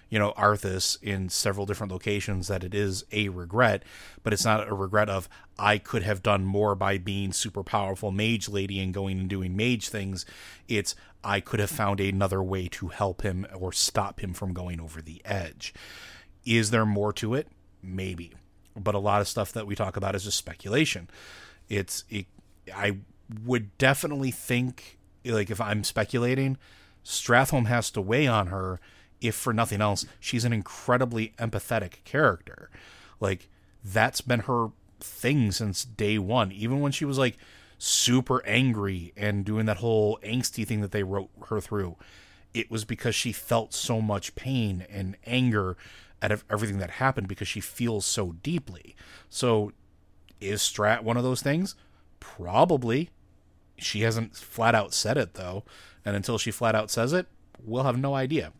you know Arthas in several different locations that it is a regret, but it's not a regret of I could have done more by being super powerful mage lady and going and doing mage things. It's I could have found another way to help him or stop him from going over the edge. Is there more to it? Maybe. But a lot of stuff that we talk about is just speculation. It's it, I would definitely think like if I'm speculating, Stratholme has to weigh on her if for nothing else, she's an incredibly empathetic character. Like that's been her thing since day one. Even when she was like super angry and doing that whole angsty thing that they wrote her through, it was because she felt so much pain and anger at everything that happened because she feels so deeply. So is Strat one of those things? Probably. She hasn't flat out said it though, and until she flat out says it, we'll have no idea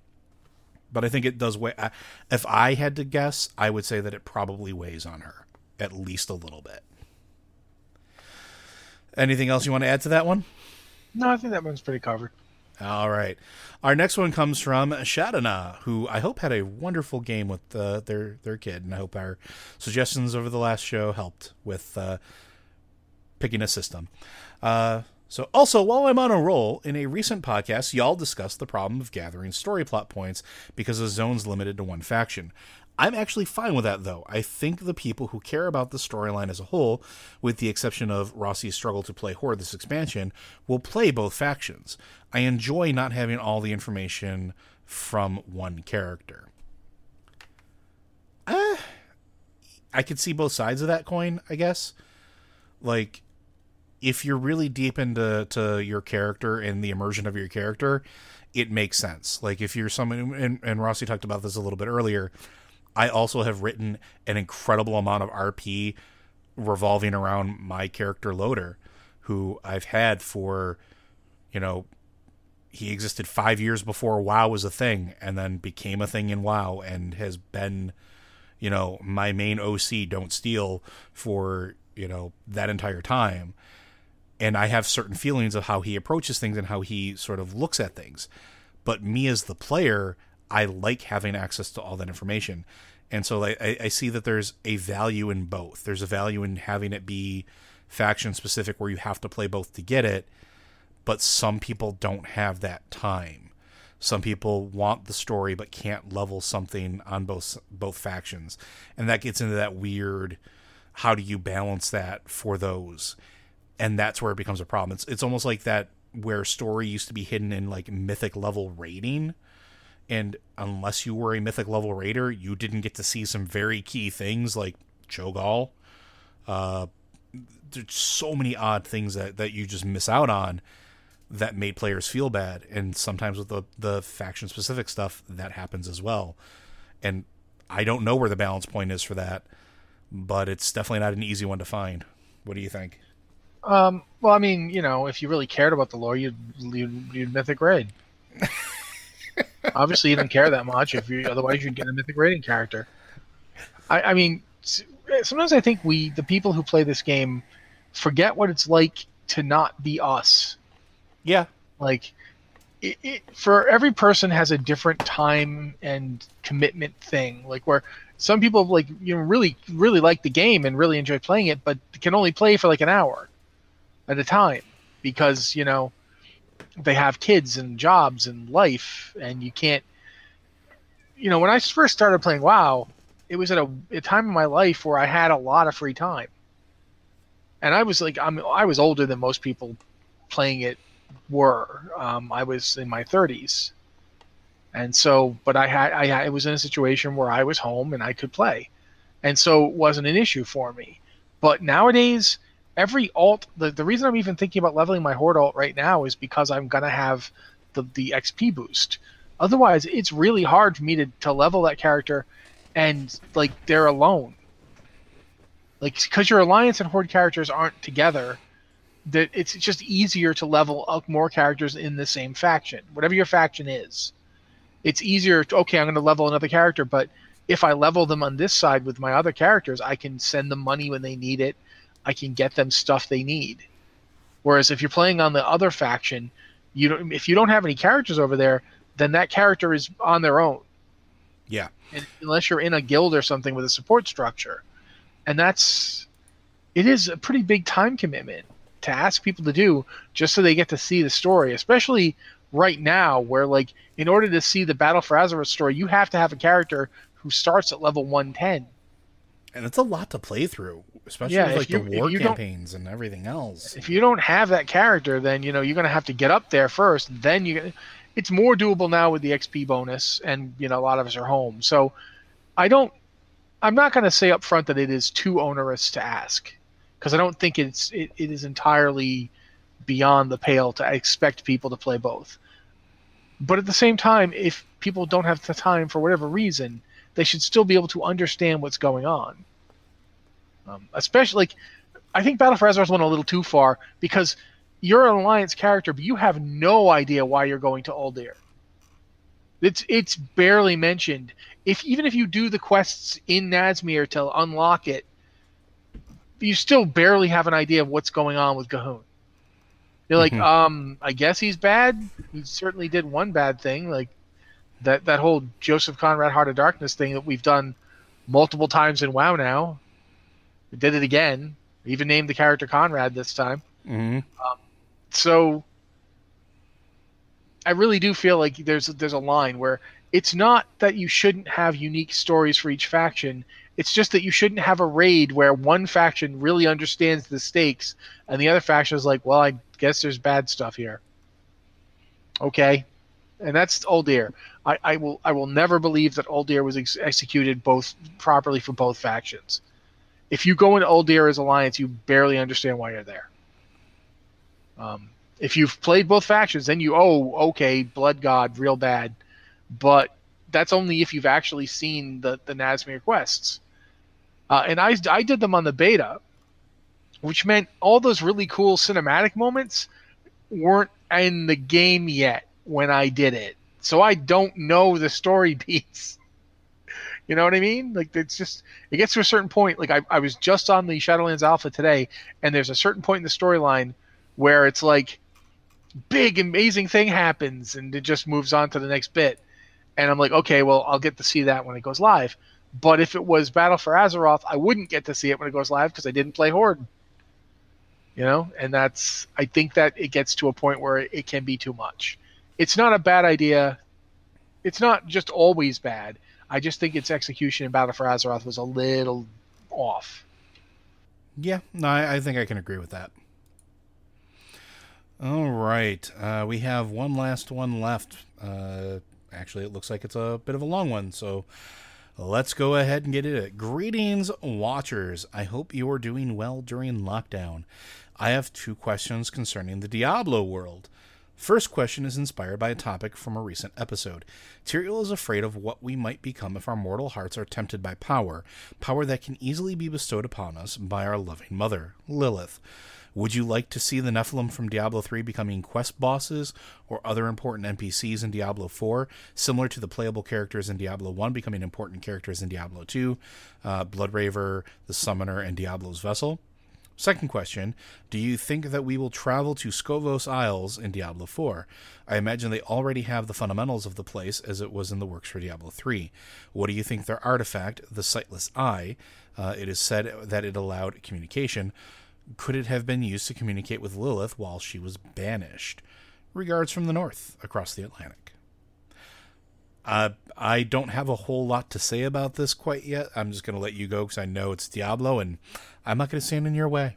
but I think it does weigh. If I had to guess, I would say that it probably weighs on her at least a little bit. Anything else you want to add to that one? No, I think that one's pretty covered. All right. Our next one comes from Shadana, who I hope had a wonderful game with uh, their their kid, and I hope our suggestions over the last show helped with uh, picking a system. Uh, so, also, while I'm on a roll, in a recent podcast, y'all discussed the problem of gathering story plot points because a zone's limited to one faction. I'm actually fine with that, though. I think the people who care about the storyline as a whole, with the exception of Rossi's struggle to play Horde this expansion, will play both factions. I enjoy not having all the information from one character. Uh, I could see both sides of that coin, I guess. Like, if you're really deep into to your character and the immersion of your character, it makes sense. Like if you're someone, and, and Rossi talked about this a little bit earlier. I also have written an incredible amount of RP revolving around my character Loader, who I've had for, you know, he existed five years before WoW was a thing, and then became a thing in WoW, and has been, you know, my main OC. Don't steal for you know that entire time and I have certain feelings of how he approaches things and how he sort of looks at things. But me as the player, I like having access to all that information. And so I, I see that there's a value in both. There's a value in having it be faction specific where you have to play both to get it, but some people don't have that time. Some people want the story but can't level something on both both factions. And that gets into that weird how do you balance that for those? And that's where it becomes a problem. It's it's almost like that where story used to be hidden in like mythic level raiding. And unless you were a mythic level raider, you didn't get to see some very key things like Cho'Gall. Uh, there's so many odd things that, that you just miss out on that made players feel bad. And sometimes with the, the faction specific stuff, that happens as well. And I don't know where the balance point is for that, but it's definitely not an easy one to find. What do you think? Um, well, I mean, you know, if you really cared about the lore, you'd you'd, you'd mythic raid. Obviously, you didn't care that much. If you otherwise, you'd get a mythic raiding character. I, I mean, sometimes I think we, the people who play this game, forget what it's like to not be us. Yeah. Like, it, it, for every person has a different time and commitment thing. Like where some people like you know really really like the game and really enjoy playing it, but can only play for like an hour at a time because you know they have kids and jobs and life and you can't you know when i first started playing wow it was at a, a time in my life where i had a lot of free time. And i was like i'm i was older than most people playing it were. Um, i was in my 30s And so, but I had I, I was in a situation where I was home and I could play, and so it wasn't an issue for me. But nowadays, every alt the, the reason I'm even thinking about leveling my horde alt right now is because I'm gonna have the the XP boost. Otherwise, it's really hard for me to, to level that character and like they're alone. Like because your alliance and horde characters aren't together, that it's just easier to level up more characters in the same faction, whatever your faction is. It's easier. To, okay, I'm going to level another character, but if I level them on this side with my other characters, I can send them money when they need it. I can get them stuff they need. Whereas if you're playing on the other faction, you don't. If you don't have any characters over there, then that character is on their own. Yeah. And unless you're in a guild or something with a support structure, and that's it is a pretty big time commitment to ask people to do just so they get to see the story, especially right now where like in order to see the Battle for Azeroth story, you have to have a character who starts at level 110. And it's a lot to play through, especially Yeah, with like you- the war campaigns and everything else. If you don't have that character, then you know you're going to have to get up there first. Then you, it's more doable now with the XP bonus, and you know a lot of us are home. So, I don't. I'm not going to say up front that it is too onerous to ask, because I don't think it's it, it is entirely beyond the pale to expect people to play both. But at the same time, if people don't have the time for whatever reason, they should still be able to understand what's going on. Um, especially like I think Battle for Azeroth went a little too far because you're an alliance character, but you have no idea why you're going to Uldir. It's it's barely mentioned. If even if you do the quests in Nazmir to unlock it, you still barely have an idea of what's going on with G'huun. You're like, Mhm. um, I guess he's bad. He certainly did one bad thing, like that that whole Joseph Conrad Heart of Darkness thing that we've done multiple times in WoW now. We did it again. We even named the character Conrad this time. hmm So I really do feel like there's there's a line where it's not that you shouldn't have unique stories for each faction. It's just that you shouldn't have a raid where one faction really understands the stakes and the other faction is like, well, I guess there's bad stuff here. Okay, and that's Uldir. I, I will I will never believe that Uldir was ex- executed both properly for both factions. If you go into Uldir as Alliance, you barely understand why you're there. Um, if you've played both factions, then you oh okay, Blood God, real bad, but that's only if you've actually seen the the Nazmir quests. Uh, and I I did them on the beta, which meant all those really cool cinematic moments weren't in the game yet when I did it, so I don't know the story beats. You know what I mean? Like it's just it gets to a certain point. Like I, I was just on the Shadowlands Alpha today, and there's a certain point in the storyline where it's like big amazing thing happens and it just moves on to the next bit. And I'm like, okay, well I'll get to see that when it goes live. But if it was Battle for Azeroth, I wouldn't get to see it when it goes live because I didn't play Horde. You know, and that's I think that it gets to a point where it can be too much. It's not a bad idea. It's not just always bad. I just think its execution in Battle for Azeroth was a little off. Yeah, no, I, I think I can agree with that. All right, uh, we have one last one left. Uh, actually, it looks like it's a bit of a long one, so let's go ahead and get it. Greetings, watchers. I hope you are doing well during lockdown. I have two questions concerning the Diablo world. First question is inspired by a topic from a recent episode. Tyrael is afraid of what we might become if our mortal hearts are tempted by power, power that can easily be bestowed upon us by our loving mother, Lilith. Would you like to see the Nephalem from Diablo 3 becoming quest bosses or other important NPCs in Diablo 4, similar to the playable characters in Diablo 1 becoming important characters in Diablo 2, uh, Blood Raven, the Summoner, and Diablo's Vessel? Second question Do you think that we will travel to Skovos Isles in Diablo 4? I imagine they already have the fundamentals of the place as it was in the works for Diablo 3. What do you think their artifact, the Sightless Eye, uh, it is said that it allowed communication, could it have been used to communicate with Lilith while she was banished? Regards from the north, across the Atlantic. Uh, I don't have a whole lot to say about this quite yet. I'm just going to let you go because I know it's Diablo and I'm not going to stand in your way.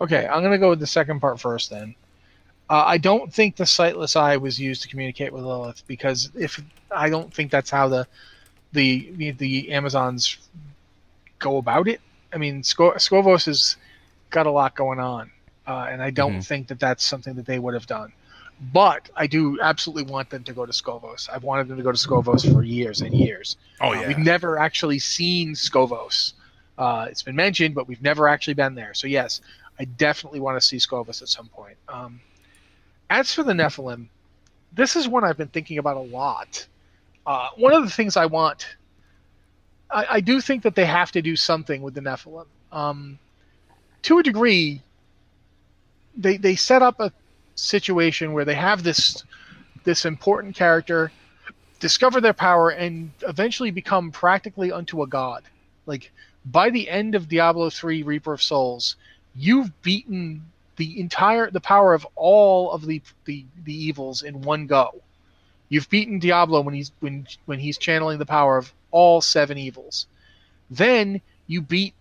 Okay, I'm gonna go with the second part first then. Uh, I don't think the sightless eye was used to communicate with Lilith because if I don't think that's how the the the, Amazons go about it. I mean, Sco- Skovos has got a lot going on, uh, and I don't Mhm. think that that's something that they would have done. But I do absolutely want them to go to Skovos. I've wanted them to go to Skovos for years and years. Oh Uh, we've never actually seen Skovos. Uh, it's been mentioned, but we've never actually been there. So yes, I definitely want to see Skovos at some point. Um, as for the Nephalem, this is one I've been thinking about a lot. Uh, one of the things I want, I, I do think that they have to do something with the Nephalem. Um, to a degree, they they set up a situation where they have this this important character discover their power and eventually become practically unto a god. Like by the end of Diablo 3 Reaper of Souls, you've beaten the entire the power of all of the the, the evils in one go. You've beaten Diablo when he's when when he's channeling the power of all seven evils. Then you beat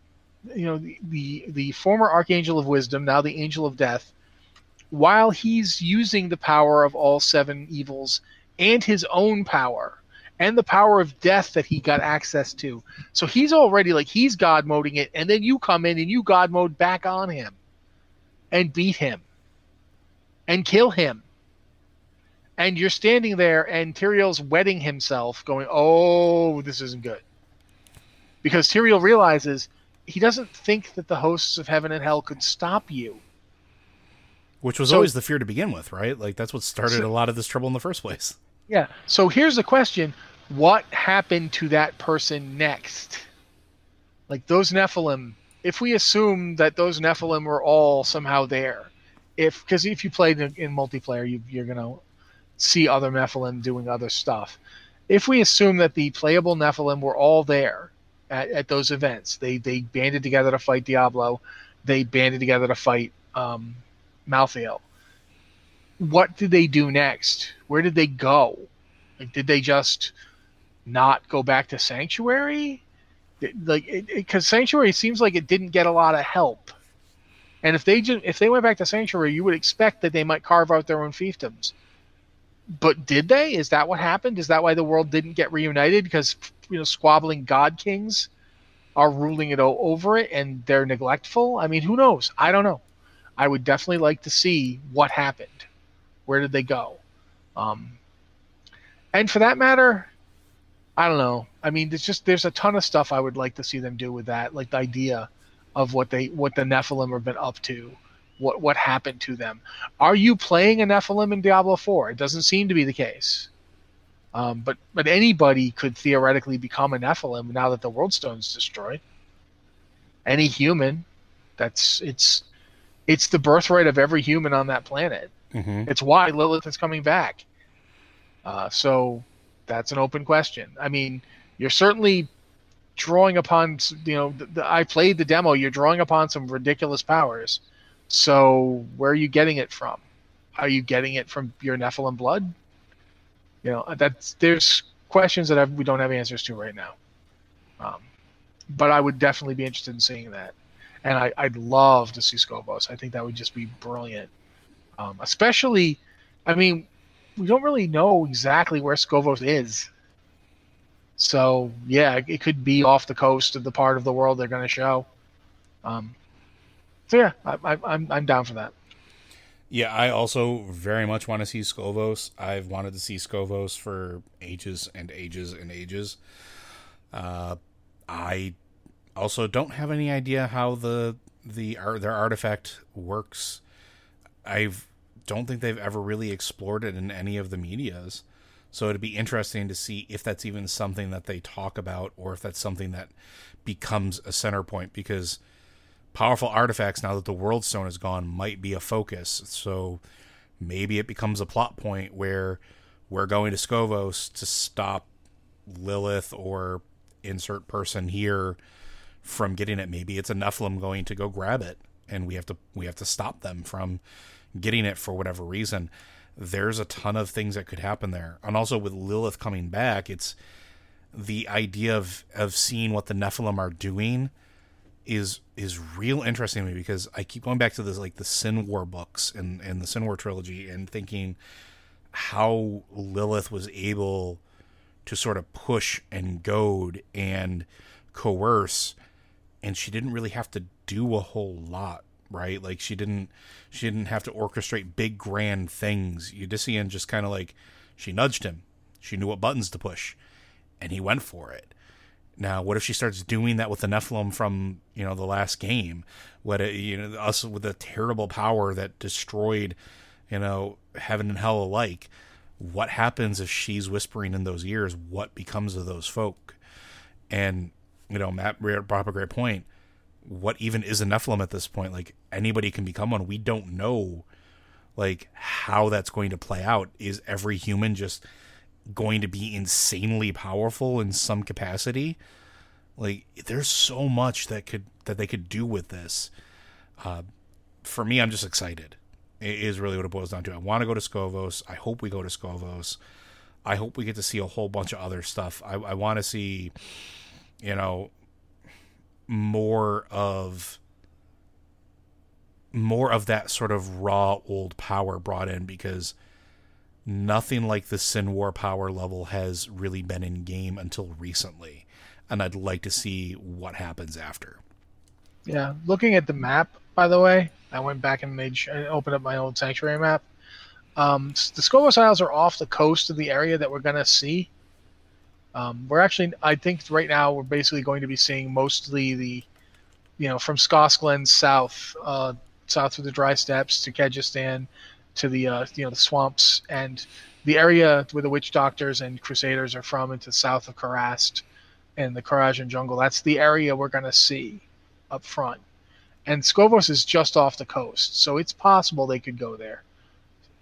you know the, the the former archangel of wisdom, now the angel of death, while he's using the power of all seven evils and his own power and the power of death that he got access to. So he's already like he's god moding it, and then you come in and you god mode back on him and beat him and kill him. And you're standing there and Tyrael's wetting himself, going, Oh, this isn't good. Because Tyrael realizes he doesn't think that the hosts of heaven and hell could stop you. Which was So- always the fear to begin with, right? Like that's what started So- a lot of this trouble in the first place. Yeah. So here's the question: What happened to that person next? Like those Nephalem. If we assume that those Nephalem were all somehow there, if because if you played in, in multiplayer, you, you're gonna see other Nephalem doing other stuff. If we assume that the playable Nephalem were all there at, at those events, they they banded together to fight Diablo, they banded together to fight um, Malthael. What did they do next? Where did they go? Like, did they just not go back to Sanctuary? Like, because Sanctuary seems like it didn't get a lot of help. And if they just, if they went back to Sanctuary, you would expect that they might carve out their own fiefdoms. But did they? Is that what happened? Is that why the world didn't get reunited? Because you know, squabbling god kings are ruling it all over it, and they're neglectful. I mean, who knows? I don't know. I would definitely like to see what happened. Where did they go? Um, and for that matter, I don't know. I mean, there's just there's a ton of stuff I would like to see them do with that, like the idea of what they what the Nephalem have been up to, what what happened to them. Are you playing a Nephalem in Diablo 4? It doesn't seem to be the case. Um, but but anybody could theoretically become a Nephalem now that the World Stone's destroyed. Any human, that's it's it's the birthright of every human on that planet. Mm-hmm. It's why Lilith is coming back. Uh, so that's an open question. I mean, you're certainly drawing upon you know, the, the, I played the demo. You're drawing upon some ridiculous powers. So where are you getting it from? Are you getting it from your Nephalem blood? You know, that's there's questions that I've, we don't have answers to right now. Um, but I would definitely be interested in seeing that, and I, I'd love to see Skovos. I think that would just be brilliant. Um, especially, I mean, we don't really know exactly where Skovos is. So yeah, it could be off the coast of the part of the world they're going to show. Um, so yeah, I, I, I'm I'm down for that. Yeah, I also very much want to see Skovos. I've wanted to see Skovos for ages and ages and ages. Uh, I also don't have any idea how the the their artifact works. I don't think they've ever really explored it in any of the medias. So it'd be interesting to see if that's even something that they talk about or if that's something that becomes a center point because powerful artifacts now that the world stone is gone might be a focus so maybe it becomes a plot point where we're going to skovos to stop lilith or insert person here from getting it maybe it's a nephalem going to go grab it. And we have to we have to stop them from getting it for whatever reason. There's a ton of things that could happen there. And also with lilith coming back it's the idea of of seeing what the nephalem are doing is is real interesting to me because I keep going back to this like the Sin War books and and the Sin War trilogy and thinking how Lilith was able to sort of push and goad and coerce and she didn't really have to do a whole lot right like she didn't she didn't have to orchestrate big grand things Uldyssian just kind of like she nudged him she knew what buttons to push and he went for it now, what if she starts doing that with the Nephalem from you know the last game? What you know us with the terrible power that destroyed you know heaven and hell alike? What happens if she's whispering in those ears? What becomes of those folk? And you know, Matt brought up a great point. What even is a Nephalem at this point? Like anybody can become one. We don't know like how that's going to play out. Is every human just going to be insanely powerful in some capacity. Like there's so much that could that they could do with this. Uh, for me, I'm just excited. It is really what it boils down to. I want to go to Skovos. I hope we go to Skovos. I hope we get to see a whole bunch of other stuff. I, I want to see, you know, more of more of that sort of raw old power brought in because nothing like the Sin War power level has really been in game until recently. And I'd like to see what happens after. Yeah, looking at the map, by the way, I went back and made opened up my old sanctuary map. Um, the Skovos Isles are off the coast of the area that we're going to see. Um, we're actually, I think right now we're basically going to be seeing mostly the, you know, from Scosglen south, uh, south through the dry steppes to Kehjistan, to the uh, you know the swamps and the area where the witch doctors and crusaders are from into the south of Kurast and the Torajan jungle. That's the area we're going to see up front. And Skovos is just off the coast, so it's possible they could go there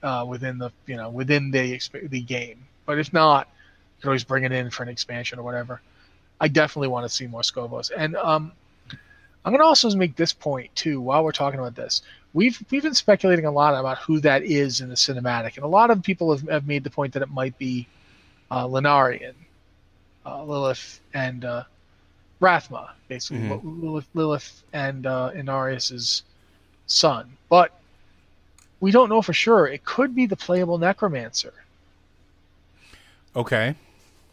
uh, within the you know within the the game. But if not, could always bring it in for an expansion or whatever. I definitely want to see more Skovos. And um, I'm going to also make this point too while we're talking about this we've we've been speculating a lot about who that is in the cinematic, and a lot of people have, have made the point that it might be uh, Lenarian, uh, Lilith, and uh, Rathma, basically mm-hmm. Lilith, Lilith and uh, Inarius's son. But we don't know for sure. It could be the playable Necromancer. Okay.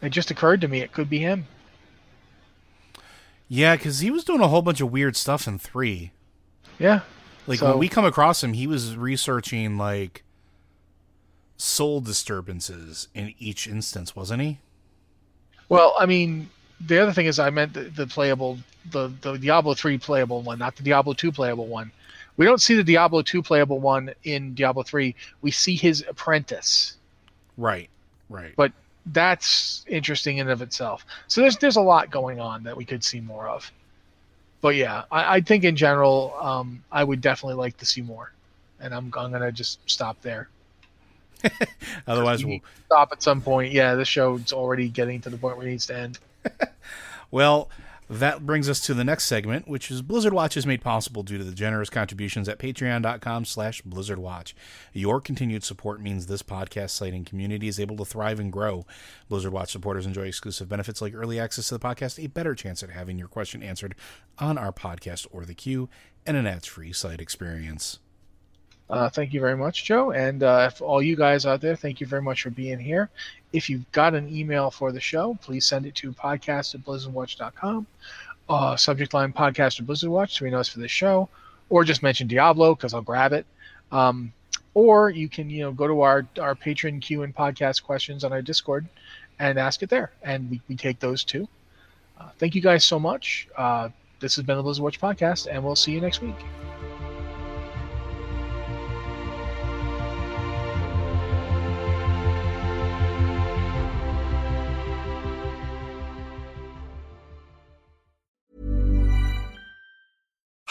It just occurred to me it could be him. Yeah, because he was doing a whole bunch of weird stuff in three. Yeah, like so, when we come across him, he was researching like soul disturbances in each instance, wasn't he? Well, I mean, the other thing is I meant the, the playable, the the Diablo three playable one, not the Diablo two playable one. We don't see the Diablo two playable one in Diablo three. We see his apprentice. Right. Right. But that's interesting in of itself. So there's there's a lot going on that we could see more of but yeah, I, I think in general, um, I would definitely like to see more, and I'm I'm gonna just stop there. Otherwise, we we'll stop at some point. Yeah, the show's already getting to the point where it needs to end. well, that brings us to the next segment, which is Blizzard Watch is made possible due to the generous contributions at patreon.com slash blizzardwatch. Your continued support means this podcast site and community is able to thrive and grow. Blizzard Watch supporters enjoy exclusive benefits like early access to the podcast, a better chance at having your question answered on our podcast or the queue, and an ads-free site experience. Uh, thank you very much, Joe. And uh, all you guys out there, thank you very much for being here. If you've got an email for the show, please send it to podcast at blizzardwatch.com. Uh, subject line podcast at Blizzard Watch so we know it's for the show, or just mention Diablo because I'll grab it. Um, or you can you know go to our our patron queue and podcast questions on our Discord and ask it there, and we, we take those too. Uh, thank you guys so much. Uh, this has been the Blizzard Watch podcast, and we'll see you next week.